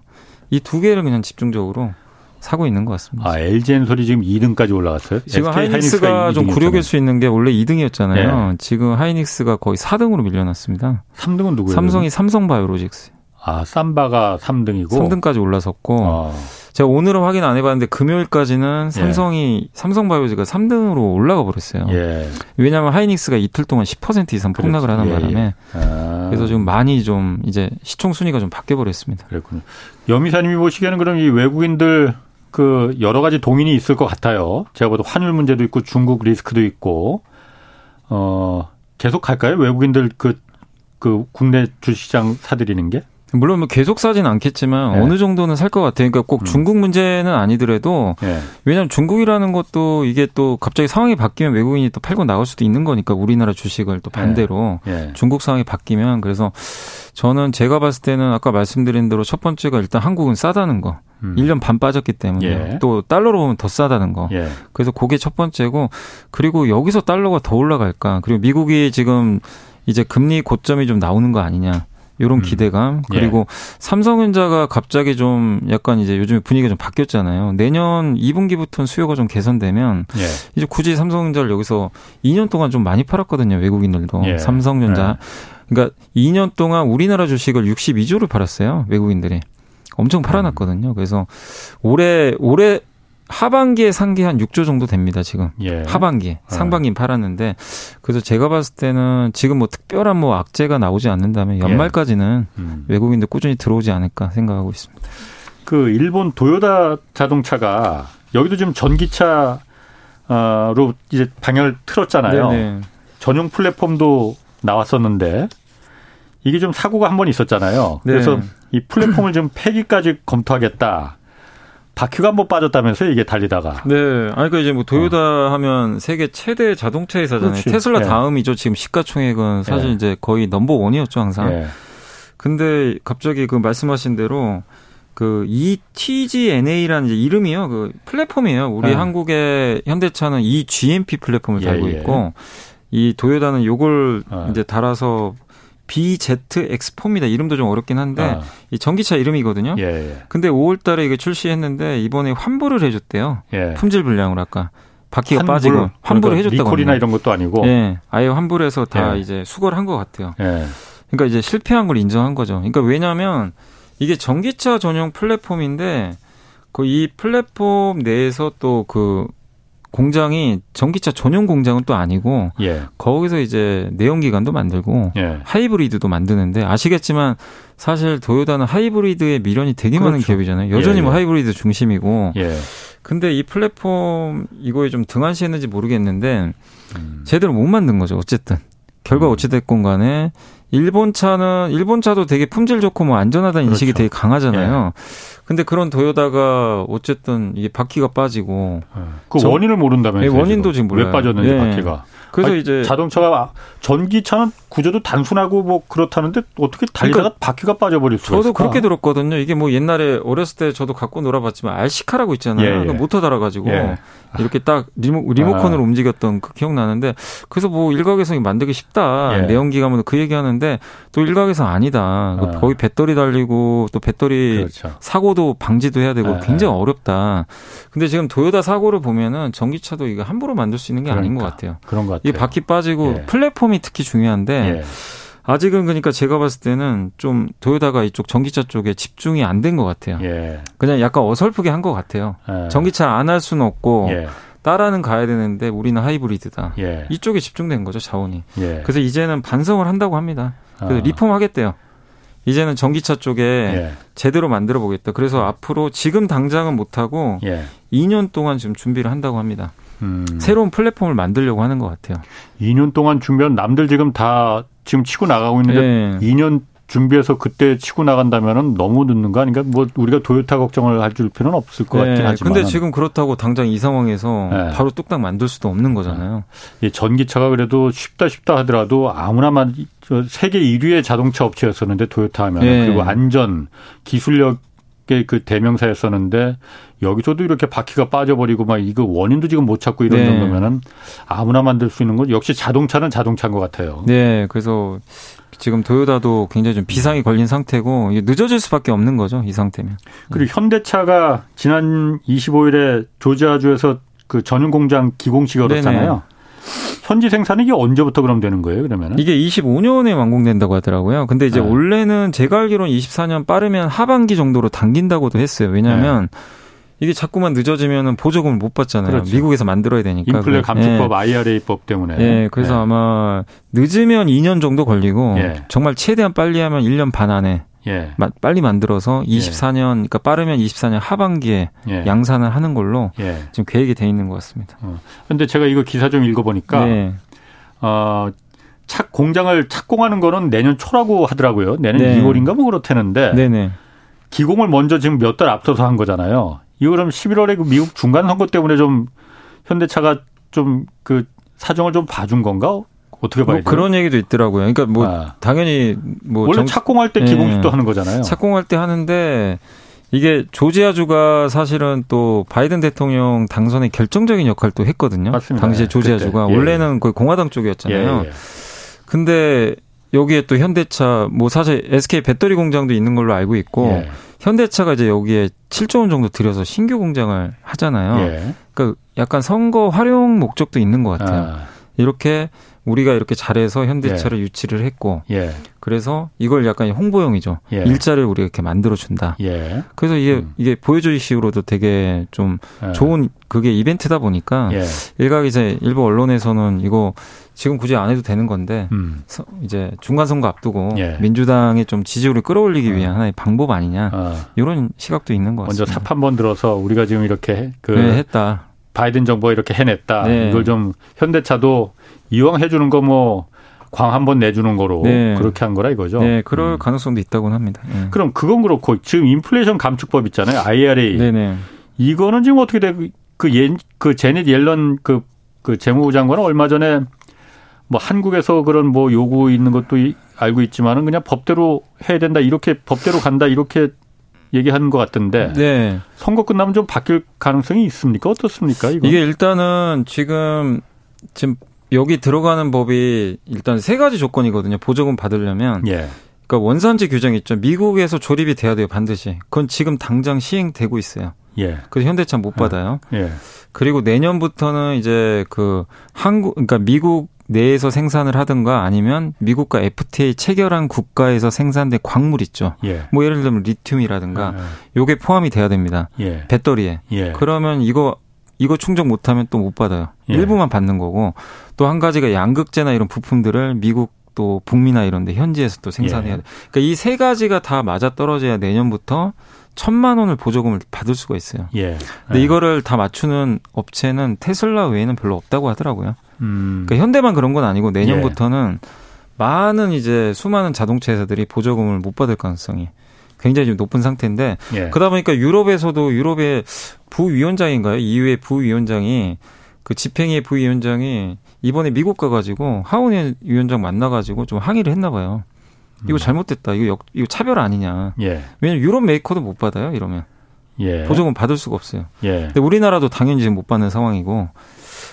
이 두 개를 그냥 집중적으로 사고 있는 것 같습니다. 아, LG엔솔이 지금 2등까지 올라갔어요? 지금 하이닉스가, 하이닉스가 좀 굴욕일 수 있는 게 원래 2등이었잖아요. 예. 지금 하이닉스가 거의 4등으로 밀려났습니다. 3등은 누구예요? 삼성이 삼성바이오로직스. 아, 삼바가 3등이고 3등까지 올라섰고 아. 제가 오늘은 확인 안 해봤는데 금요일까지는 예. 삼성이 예. 삼성바이오즈가 3등으로 올라가 버렸어요. 예. 왜냐하면 하이닉스가 이틀 동안 10% 이상 폭락을 그렇지. 하는 예, 바람에 예. 아. 그래서 지금 많이 좀 이제 시총 순위가 좀 바뀌어 버렸습니다. 그렇군요. 여미사님이 보시기에는 그럼 이 외국인들 그 여러 가지 동인이 있을 것 같아요. 제가 봐도 환율 문제도 있고 중국 리스크도 있고 어 계속 갈까요? 외국인들 그그 그 국내 주시장 사들이는 게? 물론 뭐 계속 사진 않겠지만 네. 어느 정도는 살 것 같아요. 그러니까 꼭 음. 중국 문제는 아니더라도 네. 왜냐하면 중국이라는 것도 이게 또 갑자기 상황이 바뀌면 외국인이 또 팔고 나갈 수도 있는 거니까 우리나라 주식을 또 반대로 네. 중국 상황이 바뀌면 그래서 저는 제가 봤을 때는 아까 말씀드린 대로 첫 번째가 일단 한국은 싸다는 거. 음. 1년 반 빠졌기 때문에 예. 또 달러로 보면 더 싸다는 거. 예. 그래서 그게 첫 번째고 그리고 여기서 달러가 더 올라갈까? 그리고 미국이 지금 이제 금리 고점이 좀 나오는 거 아니냐. 이런 음. 기대감 그리고 예. 삼성전자가 갑자기 좀 약간 이제 요즘에 분위기가 좀 바뀌었잖아요. 내년 2분기부터는 수요가 좀 개선되면 예. 이제 굳이 삼성전자를 여기서 2년 동안 좀 많이 팔았거든요. 외국인들도 예. 삼성전자. 예. 그러니까 2년 동안 우리나라 주식을 62조를 팔았어요. 외국인들이. 엄청 팔아놨거든요. 그래서 올해 올해 하반기에 산게한 6조 정도 됩니다, 지금. 예. 하반기에. 어. 상반기는 팔았는데. 그래서 제가 봤을 때는 지금 뭐 특별한 뭐 악재가 나오지 않는다면 예. 연말까지는 예. 음. 외국인들 꾸준히 들어오지 않을까 생각하고 있습니다. 그 일본 도요다 자동차가 여기도 지금 전기차로 이제 방향을 틀었잖아요. 네네. 전용 플랫폼도 나왔었는데 이게 좀 사고가 한 번 있었잖아요. 네. 그래서 이 플랫폼을 좀 폐기까지 검토하겠다. 바퀴가 한 번 빠졌다면서요, 이게 달리다가. 네. 아니, 그러니까 이제 뭐 도요타 어. 하면 세계 최대 자동차 회사잖아요. 그렇지. 테슬라 네. 다음이죠. 지금 시가총액은 사실 네. 이제 거의 넘버 원이었죠, 항상. 네. 근데 갑자기 그 말씀하신 대로 그 ETGNA라는 이제 이름이요. 그 플랫폼이에요. 우리 네. 한국의 현대차는 이 GMP 플랫폼을 예, 달고 예. 있고 이 도요다는 요걸 어. 이제 달아서 BZX4입니다. 이름도 좀 어렵긴 한데 아. 이 전기차 이름이거든요. 예, 예. 근데 5월 달에 이게 출시했는데 이번에 환불을 해 줬대요. 예. 품질 불량으로 아까 바퀴가 환불, 빠지고 그러니까 환불을 해 줬다고 리콜이나 이런 것도 아니고 예. 아예 환불해서 다 예. 이제 수거를 한 것 같아요. 예. 그러니까 이제 실패한 걸 인정한 거죠. 그러니까 왜냐면 이게 전기차 전용 플랫폼인데 그 이 플랫폼 내에서 또그 공장이 전기차 전용 공장은 또 아니고 예. 거기서 이제 내연기관도 만들고 예. 하이브리드도 만드는데 아시겠지만 사실 도요다는 하이브리드의 미련이 되게 그렇죠. 많은 기업이잖아요. 여전히 예, 뭐 예. 하이브리드 중심이고. 예. 근데 이 플랫폼 이거에 좀 등한시했는지 모르겠는데 음. 제대로 못 만든 거죠. 어쨌든 결과 음. 어찌됐건 간에 일본 차는 일본 차도 되게 품질 좋고 뭐 안전하다는 그렇죠. 인식이 되게 강하잖아요. 예. 근데 그런 도요다가 어쨌든 이게 바퀴가 빠지고 예. 그 원인을 모른다면서요. 네, 원인도 지금 몰라요. 왜 빠졌는지 예. 바퀴가. 그래서 아니, 이제 자동차가 전기차는 구조도 단순하고 뭐 그렇다는데 어떻게 달리다가 그러니까 바퀴가 빠져버릴 수가 저도 그렇게 들었거든요. 이게 뭐 옛날에 어렸을 때 저도 갖고 놀아봤지만 알시카라고 있잖아요. 예, 예. 모터 달아가지고 예. 이렇게 딱 리모, 리모컨으로 아. 움직였던 그 기억나는데 그래서 뭐 일각에서 만들기 쉽다. 예. 내연기관으로 그 얘기하는데 또 일각에서 아니다. 아. 거의 배터리 달리고 또 배터리 그렇죠. 사고도 방지도 해야 되고 예. 굉장히 어렵다. 근데 지금 도요다 사고를 보면은 전기차도 이거 함부로 만들 수 있는 게 그러니까. 아닌 것 같아요. 그런 것 같아요. 이 바퀴 빠지고 예. 플랫폼이 특히 중요한데 예. 아직은 그러니까 제가 봤을 때는 좀 도요다가 이쪽 전기차 쪽에 집중이 안 된 것 같아요. 예. 그냥 약간 어설프게 한 것 같아요. 예. 전기차 안 할 수는 없고 예. 따라는 가야 되는데 우리는 하이브리드다. 예. 이쪽에 집중된 거죠 자원이. 예. 그래서 이제는 반성을 한다고 합니다. 그래서 아. 리폼하겠대요. 이제는 전기차 쪽에 예. 제대로 만들어 보겠다. 그래서 앞으로 지금 당장은 못 하고 2년 동안 지금 준비를 한다고 합니다. 음. 새로운 플랫폼을 만들려고 하는 것 같아요. 2년 동안 준비한 남들 지금 다 지금 치고 나가고 있는데 네. 2년 준비해서 그때 치고 나간다면은 너무 늦는 거 아닌가? 뭐 우리가 도요타 걱정을 할 줄 필요는 없을 것 네. 같긴 하지만. 근데 지금 그렇다고 당장 이 상황에서 네. 바로 뚝딱 만들 수도 없는 거잖아요. 예, 전기차가 그래도 쉽다 쉽다 하더라도 아무나 만 세계 1위의 자동차 업체였었는데 도요타 하면 네. 그리고 안전, 기술력 그 대명사였었는데 여기서도 이렇게 바퀴가 빠져버리고 막 이거 원인도 지금 못 찾고 이런 네. 정도면은 아무나 만들 수 있는 건 역시 자동차는 자동차인 것 같아요. 네, 그래서 지금 도요다도 굉장히 좀 비상이 걸린 상태고 늦어질 수밖에 없는 거죠 이 상태면. 그리고 네. 현대차가 지난 25일에 조지아주에서 그 전용 공장 기공식 열었잖아요. 네네. 현지 생산이 이게 언제부터 그럼 되는 거예요, 그러면? 이게 25년에 완공된다고 하더라고요. 근데 이제 네. 원래는 제가 알기로는 24년 빠르면 하반기 정도로 당긴다고도 했어요. 왜냐하면 네. 이게 자꾸만 늦어지면은 보조금을 못 받잖아요. 그렇죠. 미국에서 만들어야 되니까. 인플레 감축법 예. IRA법 때문에. 예, 그래서 예. 아마 늦으면 2년 정도 걸리고 예. 정말 최대한 빨리 하면 1년 반 안에 예. 빨리 만들어서 24년, 예. 그러니까 빠르면 24년 하반기에 예. 양산을 하는 걸로 예. 지금 계획이 돼 있는 것 같습니다. 그런데 어. 제가 이거 기사 좀 읽어보니까 네. 어, 착 공장을 착공하는 거는 내년 초라고 하더라고요. 내년 네. 2월인가 뭐 그렇다는데 네네. 기공을 먼저 지금 몇 달 앞서서 한 거잖아요. 이거 그럼 11월에 그 미국 중간 선거 때문에 좀 현대차가 좀 그 사정을 좀 봐준 건가? 어떻게 봐야 뭐 돼요? 그런 얘기도 있더라고요. 그러니까 뭐 아. 당연히 뭐 원래 정... 착공할 때 기본식도 예. 하는 거잖아요. 착공할 때 하는데 이게 조지아주가 사실은 또 바이든 대통령 당선에 결정적인 역할도 했거든요. 맞습니다. 당시에 조지아주가 예. 원래는 거의 공화당 쪽이었잖아요. 예, 예. 근데 여기에 또 현대차 뭐 사실 SK 배터리 공장도 있는 걸로 알고 있고 예. 현대차가 이제 여기에 7조 원 정도 들여서 신규 공장을 하잖아요. 예. 그러니까 약간 선거 활용 목적도 있는 것 같아요. 아. 이렇게 우리가 이렇게 잘해서 현대차를 예. 유치를 했고 예. 그래서 이걸 약간 홍보용이죠. 예. 일자리를 우리가 이렇게 만들어 준다. 예. 그래서 이게 음. 이게 보여주기식으로도 되게 좀 예. 좋은 그게 이벤트다 보니까 예. 일각 이제 일부 언론에서는 이거 지금 굳이 안 해도 되는 건데 음. 이제 중간 선거 앞두고 예. 민주당의 좀 지지율을 끌어올리기 위한 하나의 방법 아니냐 어. 이런 시각도 있는 것 같습니다. 먼저 삽 한 번 들어서 우리가 지금 이렇게 그 네, 했다. 바이든 정부가 이렇게 해냈다. 네. 이걸 좀 현대차도 이왕 해주는 거 뭐 광 한 번 내주는 거로 네. 그렇게 한 거라 이거죠. 네, 그럴 음. 가능성도 있다고는 합니다. 네. 그럼 그건 그렇고 지금 인플레이션 감축법 있잖아요. IRA. 네네. 이거는 지금 어떻게 돼? 그, 예, 그 제닛 옐런 그, 그 재무부 장관은 얼마 전에 뭐 한국에서 그런 뭐 요구 있는 것도 알고 있지만은 그냥 법대로 해야 된다 이렇게 법대로 간다 이렇게 얘기하는 것 같던데 네. 선거 끝나면 좀 바뀔 가능성이 있습니까? 어떻습니까? 이거? 이게 일단은 지금 지금 여기 들어가는 법이 일단 세 가지 조건이거든요. 보조금 받으려면. 예. 그러니까 원산지 규정 있죠. 미국에서 조립이 돼야 돼요, 반드시. 그건 지금 당장 시행되고 있어요. 예. 그래서 현대차 못 받아요. 예. 그리고 내년부터는 이제 그 한국 그러니까 미국 내에서 생산을 하든가 아니면 미국과 FTA 체결한 국가에서 생산된 광물 있죠. 예. 뭐 예를 들면 리튬이라든가 예. 요게 포함이 돼야 됩니다. 예. 배터리에. 예. 그러면 이거 이거 충족 못하면 또 못 받아요. 예. 일부만 받는 거고 또 한 가지가 양극재나 이런 부품들을 미국 또 북미나 이런 데 현지에서 또 생산해야 예. 돼. 그러니까 이 세 가지가 다 맞아 떨어져야 내년부터 천만 원을 보조금을 받을 수가 있어요. 예. 근데 예. 이거를 다 맞추는 업체는 테슬라 외에는 별로 없다고 하더라고요. 음. 그러니까 현대만 그런 건 아니고 내년부터는 예. 많은 이제 수많은 자동차 회사들이 보조금을 못 받을 가능성이 굉장히 좀 높은 상태인데 예. 그러다 보니까 유럽에서도 유럽의 부위원장인가요? EU의 부위원장이 그 집행위의 부위원장이 이번에 미국 가가지고 하원의 위원장 만나가지고 좀 항의를 했나 봐요. 이거 음. 잘못됐다. 이거 역, 이거 차별 아니냐. 예. 왜냐면 유럽 메이커도 못 받아요. 이러면 예. 보조금 받을 수가 없어요. 예. 근데 우리나라도 당연히 지금 못 받는 상황이고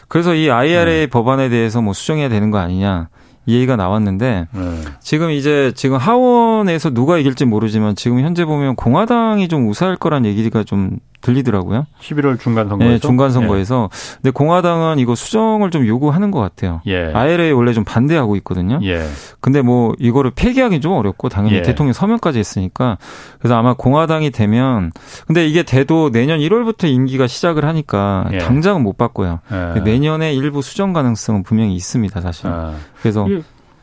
그래서 이 IRA 음. 법안에 대해서 뭐 수정해야 되는 거 아니냐. 이 얘기가 나왔는데 네. 지금 이제 지금 하원에서 누가 이길지 모르지만 지금 현재 보면 공화당이 좀 우세할 거란 얘기가 좀 들리더라고요. 11월 중간 선거에서. 네, 중간 선거에서. 예. 근데 공화당은 이거 수정을 좀 요구하는 것 같아요. 예. IRA 원래 좀 반대하고 있거든요. 예. 근데 뭐 이거를 폐기하기 좀 어렵고 당연히 예. 대통령 서명까지 했으니까 그래서 아마 공화당이 되면 근데 이게 돼도 내년 1월부터 임기가 시작을 하니까 예. 당장은 못 바꿔요. 예. 내년에 일부 수정 가능성은 분명히 있습니다, 사실. 아. 그래서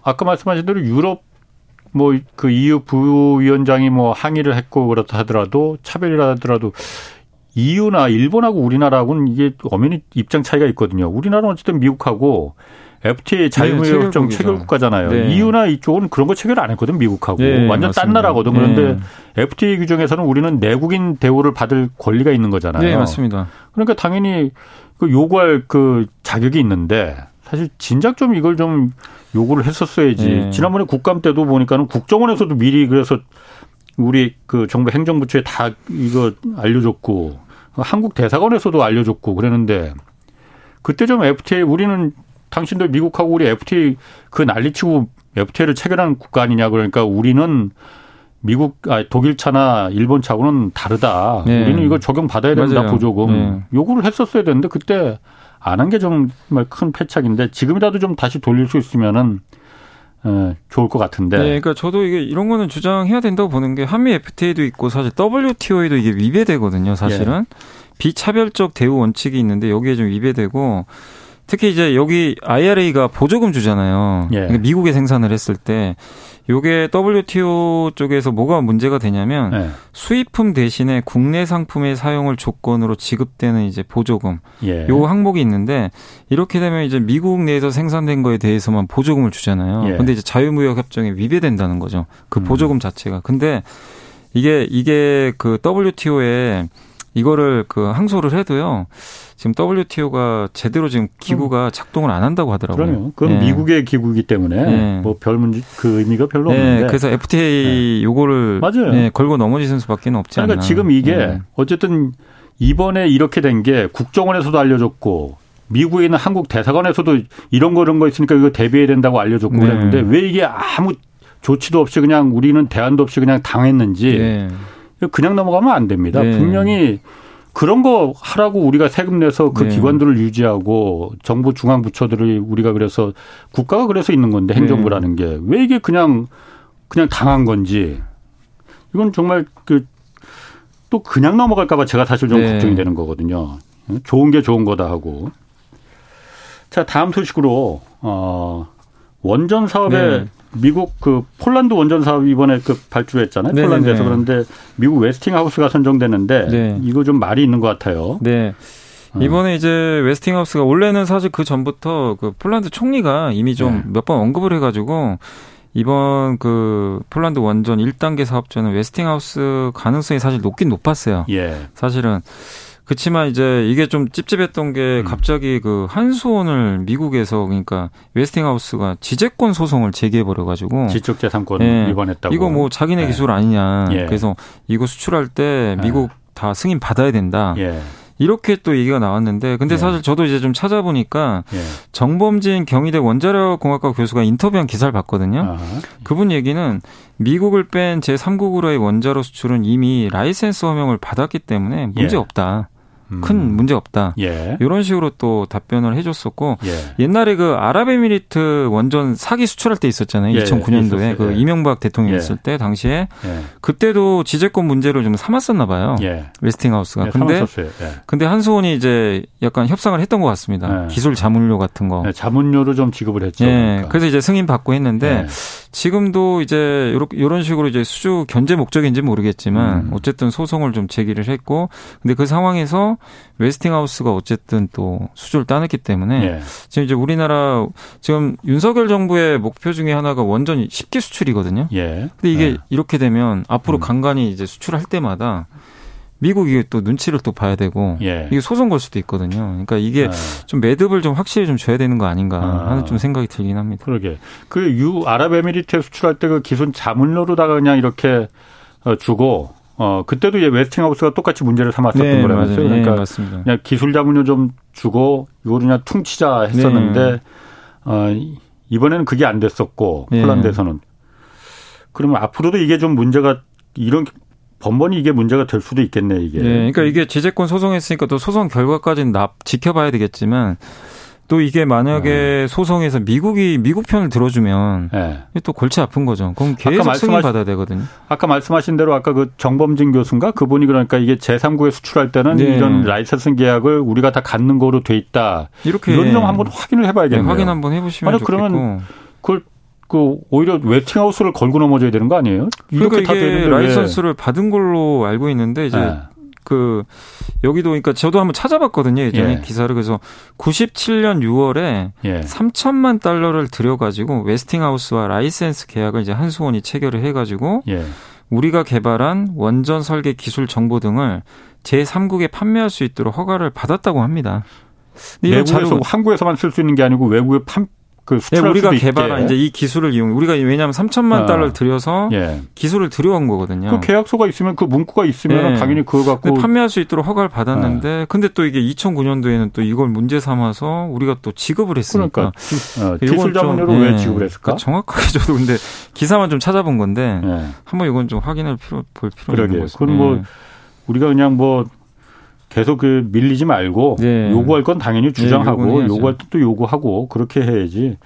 아까 말씀하신 대로 유럽 뭐 그 EU 부위원장이 뭐 항의를 했고 그렇다 하더라도 차별이라 하더라도 EU나 일본하고 우리나라하고는 이게 엄연히 입장 차이가 있거든요. 우리나라는 어쨌든 미국하고 FTA 자유무역협정 네, 체결 국가잖아요. 네. EU나 이쪽은 그런 거 체결 안 했거든 미국하고 네, 완전 맞습니다. 딴 나라거든. 그런데 네. FTA 규정에서는 우리는 내국인 대우를 받을 권리가 있는 거잖아요. 네 맞습니다. 그러니까 당연히 그 요구할 그 자격이 있는데 사실 진작 좀 이걸 좀 요구를 했었어야지. 네. 지난번에 국감 때도 보니까는 국정원에서도 미리 그래서 우리 그 정부 행정부처에 다 이거 알려줬고 한국 대사관에서도 알려줬고 그랬는데 그때 좀 FTA 우리는 당신들 미국하고 우리 FTA 그 난리치고 FTA를 체결한 국가 아니냐 그러니까 우리는 미국 아 독일 차나 일본차하고는 다르다. 네. 우리는 이거 적용 받아야 된다 맞아요. 보조금 네. 요구를 했었어야 되는데 그때 안 한 게 정말 큰 패착인데 지금이라도 좀 다시 돌릴 수 있으면은 어, 좋을 것 같은데. 네, 그러니까 저도 이게 이런 거는 주장해야 된다고 보는 게 한미 FTA도 있고 사실 WTO에도 이게 위배되거든요. 사실은 예. 비차별적 대우 원칙이 있는데 여기에 좀 위배되고 특히 이제 여기 IRA가 보조금 주잖아요. 예. 그러니까 미국에 생산을 했을 때 요게 WTO 쪽에서 뭐가 문제가 되냐면 네. 수입품 대신에 국내 상품의 사용을 조건으로 지급되는 이제 보조금 예. 요 항목이 있는데 이렇게 되면 이제 미국 내에서 생산된 거에 대해서만 보조금을 주잖아요. 예. 근데 이제 자유무역 협정에 위배된다는 거죠. 그 음. 보조금 자체가. 근데 이게 이게 그 WTO에 이거를 그 항소를 해도요. 지금 WTO가 제대로 지금 기구가 작동을 안 한다고 하더라고요. 그럼요. 그건 네. 미국의 기구이기 때문에 네. 뭐별 문제 그 의미가 별로 네. 없는데. 그래서 FTA 네. 요거를 맞아요. 네, 걸고 넘어지는 수밖에 없지 않나. 그러니까 지금 이게 네. 어쨌든 이번에 이렇게 된 게 국정원에서도 알려줬고 미국에 있는 한국 대사관에서도 이런 거 이런 거 있으니까 이거 대비해야 된다고 알려줬고 그랬는데 왜 이게 아무 조치도 없이 그냥 우리는 대안도 없이 그냥 당했는지 그냥 넘어가면 안 됩니다. 분명히 그런 거 하라고 우리가 세금 내서 그 네. 기관들을 유지하고 정부 중앙 부처들이 우리가 그래서 국가가 그래서 있는 건데 행정부라는 네. 게왜 이게 그냥 그냥 당한 건지 이건 정말 그 또 그냥 넘어갈까봐 제가 사실 좀 네. 걱정이 되는 거거든요. 좋은 게 좋은 거다 하고. 자 다음 소식으로 어 원전 사업에 네. 미국 그 폴란드 원전 사업 이번에 그 발주했잖아요. 네네네. 폴란드에서 그런데 미국 웨스팅하우스가 선정됐는데 네. 이거 좀 말이 있는 것 같아요. 네. 어. 이번에 이제 웨스팅하우스가 원래는 사실 그 전부터 그 폴란드 총리가 이미 좀 몇번 네. 언급을 해가지고 이번 그 폴란드 원전 1단계 사업자는 웨스팅하우스 가능성이 사실 높긴 높았어요. 예. 사실은 그렇지만 이제 이게 좀 찝찝했던 게 음. 갑자기 그 한수원을 미국에서 그러니까 웨스팅하우스가 지재권 소송을 제기해 버려 가지고 지적 재산권 예, 위반했다고 이거 뭐 자기네 예. 기술 아니냐 예. 그래서 이거 수출할 때 예. 미국 다 승인 받아야 된다. 예. 이렇게 또 얘기가 나왔는데 근데 예. 사실 저도 이제 좀 찾아보니까 정범진 경희대 원자력 공학과 교수가 인터뷰한 기사를 봤거든요. 아하. 그분 얘기는 미국을 뺀 제3국으로의 원자로 수출은 이미 라이센스 허용을 받았기 때문에 문제 없다. 큰 음. 문제 없다. 예. 이런 식으로 또 답변을 해줬었고 예. 옛날에 그 아랍에미리트 원전 사기 수출할 때 있었잖아요. 예. 2009년도에 있었어요. 그 예. 이명박 대통령 예. 있을 때 당시에 예. 그때도 지재권 문제를 좀 삼았었나 봐요. 웨스팅하우스가. 근데 근데 한수원이 이제 약간 협상을 했던 것 같습니다. 기술 자문료 같은 거. 자문료로 좀 지급을 했죠. 그러니까. 그래서 이제 승인 받고 했는데 지금도 이제 이런 식으로 이제 수주 견제 목적인지 모르겠지만 음. 어쨌든 소송을 좀 제기를 했고 근데 그 상황에서 웨스팅하우스가 어쨌든 또 수주를 따냈기 때문에 예. 지금 이제 우리나라 지금 윤석열 정부의 목표 중에 하나가 원전 10기 수출이거든요. 예. 근데 이게 예. 이렇게 되면 앞으로 음. 간간히 이제 수출할 때마다 미국이 또 눈치를 또 봐야 되고 예. 이게 소송 걸 수도 있거든요. 그러니까 이게 네. 좀 매듭을 좀 확실히 좀 줘야 되는 거 아닌가 아. 하는 좀 생각이 들긴 합니다. 그러게 그 유 아랍에미리트에 수출할 때 그 기존 자문료로다가 그냥 이렇게 어, 주고 어 그때도 이제 웨스팅하우스가 똑같이 문제를 삼았었던 네, 거라면서요. 네, 그러니까 네, 그냥 기술 자문료 좀 주고 이거를 그냥 퉁치자 했었는데 네. 어 이번에는 그게 안 됐었고 네. 폴란드에서는 그러면 앞으로도 이게 좀 문제가 이런 번번이 이게 문제가 될 수도 있겠네 이게. 네, 그러니까 이게 제재권 소송했으니까 또 소송 결과까지는 납 지켜봐야 되겠지만 또 이게 만약에 네. 소송에서 미국이 미국 편을 들어주면 네. 또 골치 아픈 거죠. 그럼 계속 승인 받아야 되거든요. 아까 말씀하신 대로 아까 그 정범진 교수인가 그분이 그러니까 이게 제3국에 수출할 때는 네. 이런 라이센스 계약을 우리가 다 갖는 거로 돼 있다. 이렇게 이런 점 한번 확인을 해봐야겠네요. 네, 확인 한번 해보시면 좋겠고. 그러면 그걸 그 오히려 웨스팅하우스를 걸고 넘어져야 되는 거 아니에요? 이렇게 그러니까 이게 라이선스를 왜. 받은 걸로 알고 있는데 이제 네. 그 여기도 그러니까 저도 한번 찾아봤거든요 예전에 예. 기사를 그래서 97년 6월에 예. 3천만 달러를 들여가지고 웨스팅하우스와 라이센스 계약을 이제 한수원이 체결을 해가지고 예. 우리가 개발한 원전 설계 기술 정보 등을 제3국에 판매할 수 있도록 허가를 받았다고 합니다. 내국에서 한국에서만 쓸 수 있는 게 아니고 외국에 판, 그 네, 우리가 개발한 이제 이 기술을 이용 우리가 왜냐하면 3천만 아. 달러를 들여서 예. 기술을 들여온 거거든요. 그 계약서가 있으면 그 문구가 있으면 예. 당연히 그거 갖고 판매할 수 있도록 허가를 받았는데 예. 근데 또 이게 2009년도에는 또 이걸 문제 삼아서 우리가 또 지급을 했으니까 그러니까 어, 기술 자문료로 왜 예. 지급을 했을까? 그러니까 정확하게 저도 근데 기사만 좀 찾아본 건데 예. 한번 이건 좀 확인할 필요 볼 필요가 있는 거죠. 그건 뭐 예. 우리가 그냥 뭐 계속 그 밀리지 말고 네. 요구할 건 당연히 네, 주장하고 네, 요구할 때또 요구하고 그렇게 해야지.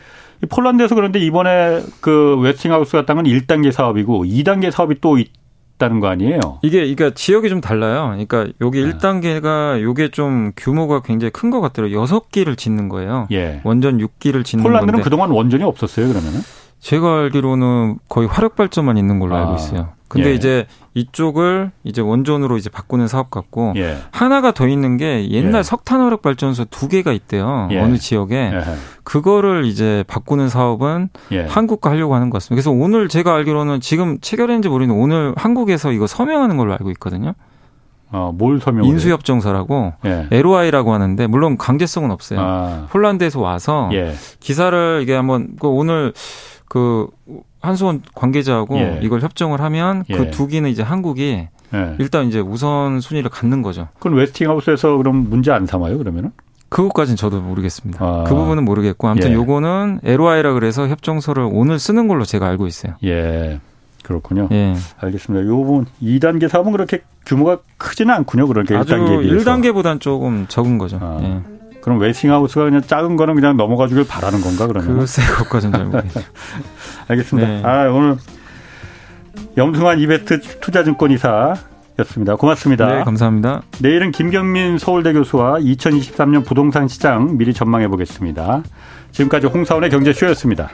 폴란드에서 그런데 이번에 그 웨스팅하우스 같은 건 1단계 사업이고 2단계 사업이 또 있다는 거 아니에요? 이게 그러니까 지역이 좀 달라요. 그러니까 여기 네. 1단계가 요게 좀 규모가 굉장히 큰 것 같더라고요. 6기를 짓는 거예요. 예. 원전 6기를 짓는 폴란드는 건데. 그동안 원전이 없었어요, 그러면은? 제가 알기로는 거의 화력 발전만 있는 걸로 아. 알고 있어요. 근데 예. 이제 이쪽을 이제 원전으로 이제 바꾸는 사업 같고 예. 하나가 더 있는 게 옛날 예. 석탄 화력 발전소 두 개가 있대요. 예. 어느 지역에 예. 그거를 이제 바꾸는 사업은 예. 한국과 하려고 하는 것 같습니다. 그래서 오늘 제가 알기로는 지금 체결했는지 모르는데 오늘 한국에서 이거 서명하는 걸로 알고 있거든요. 어, 뭘 서명? 인수협정서라고 예. LOI라고 하는데 물론 강제성은 없어요. 아. 폴란드에서 와서 기사를 이게 한번 그 오늘 그 한수원 관계자하고 예. 이걸 협정을 하면 그 예. 두 개는 이제 한국이 예. 일단 이제 우선 순위를 갖는 거죠. 그럼 웨스팅하우스에서 그럼 문제 안 삼아요 그러면은? 그것까지는 저도 모르겠습니다. 아. 그 부분은 모르겠고 아무튼 예. 요거는 LOI라 그래서 협정서를 오늘 쓰는 걸로 제가 알고 있어요. 예. 그렇군요. 예. 알겠습니다. 요 부분 2단계 사업은 그렇게 규모가 크지는 않군요. 아주 1단계에 비해서. 1단계보단 조금 적은 거죠. 아. 예. 그럼 웨스팅하우스가 그냥 작은 거는 그냥 넘어가 주길 바라는 건가 그러면? 글쎄 그것까지는 잘 모르겠네요. 알겠습니다. 네. 아 오늘 염승환 이베트 투자증권이사 였습니다. 고맙습니다. 네, 감사합니다. 내일은 김경민 서울대 교수와 2023년 부동산 시장 미리 전망해 보겠습니다. 지금까지 홍사원의 경제쇼였습니다.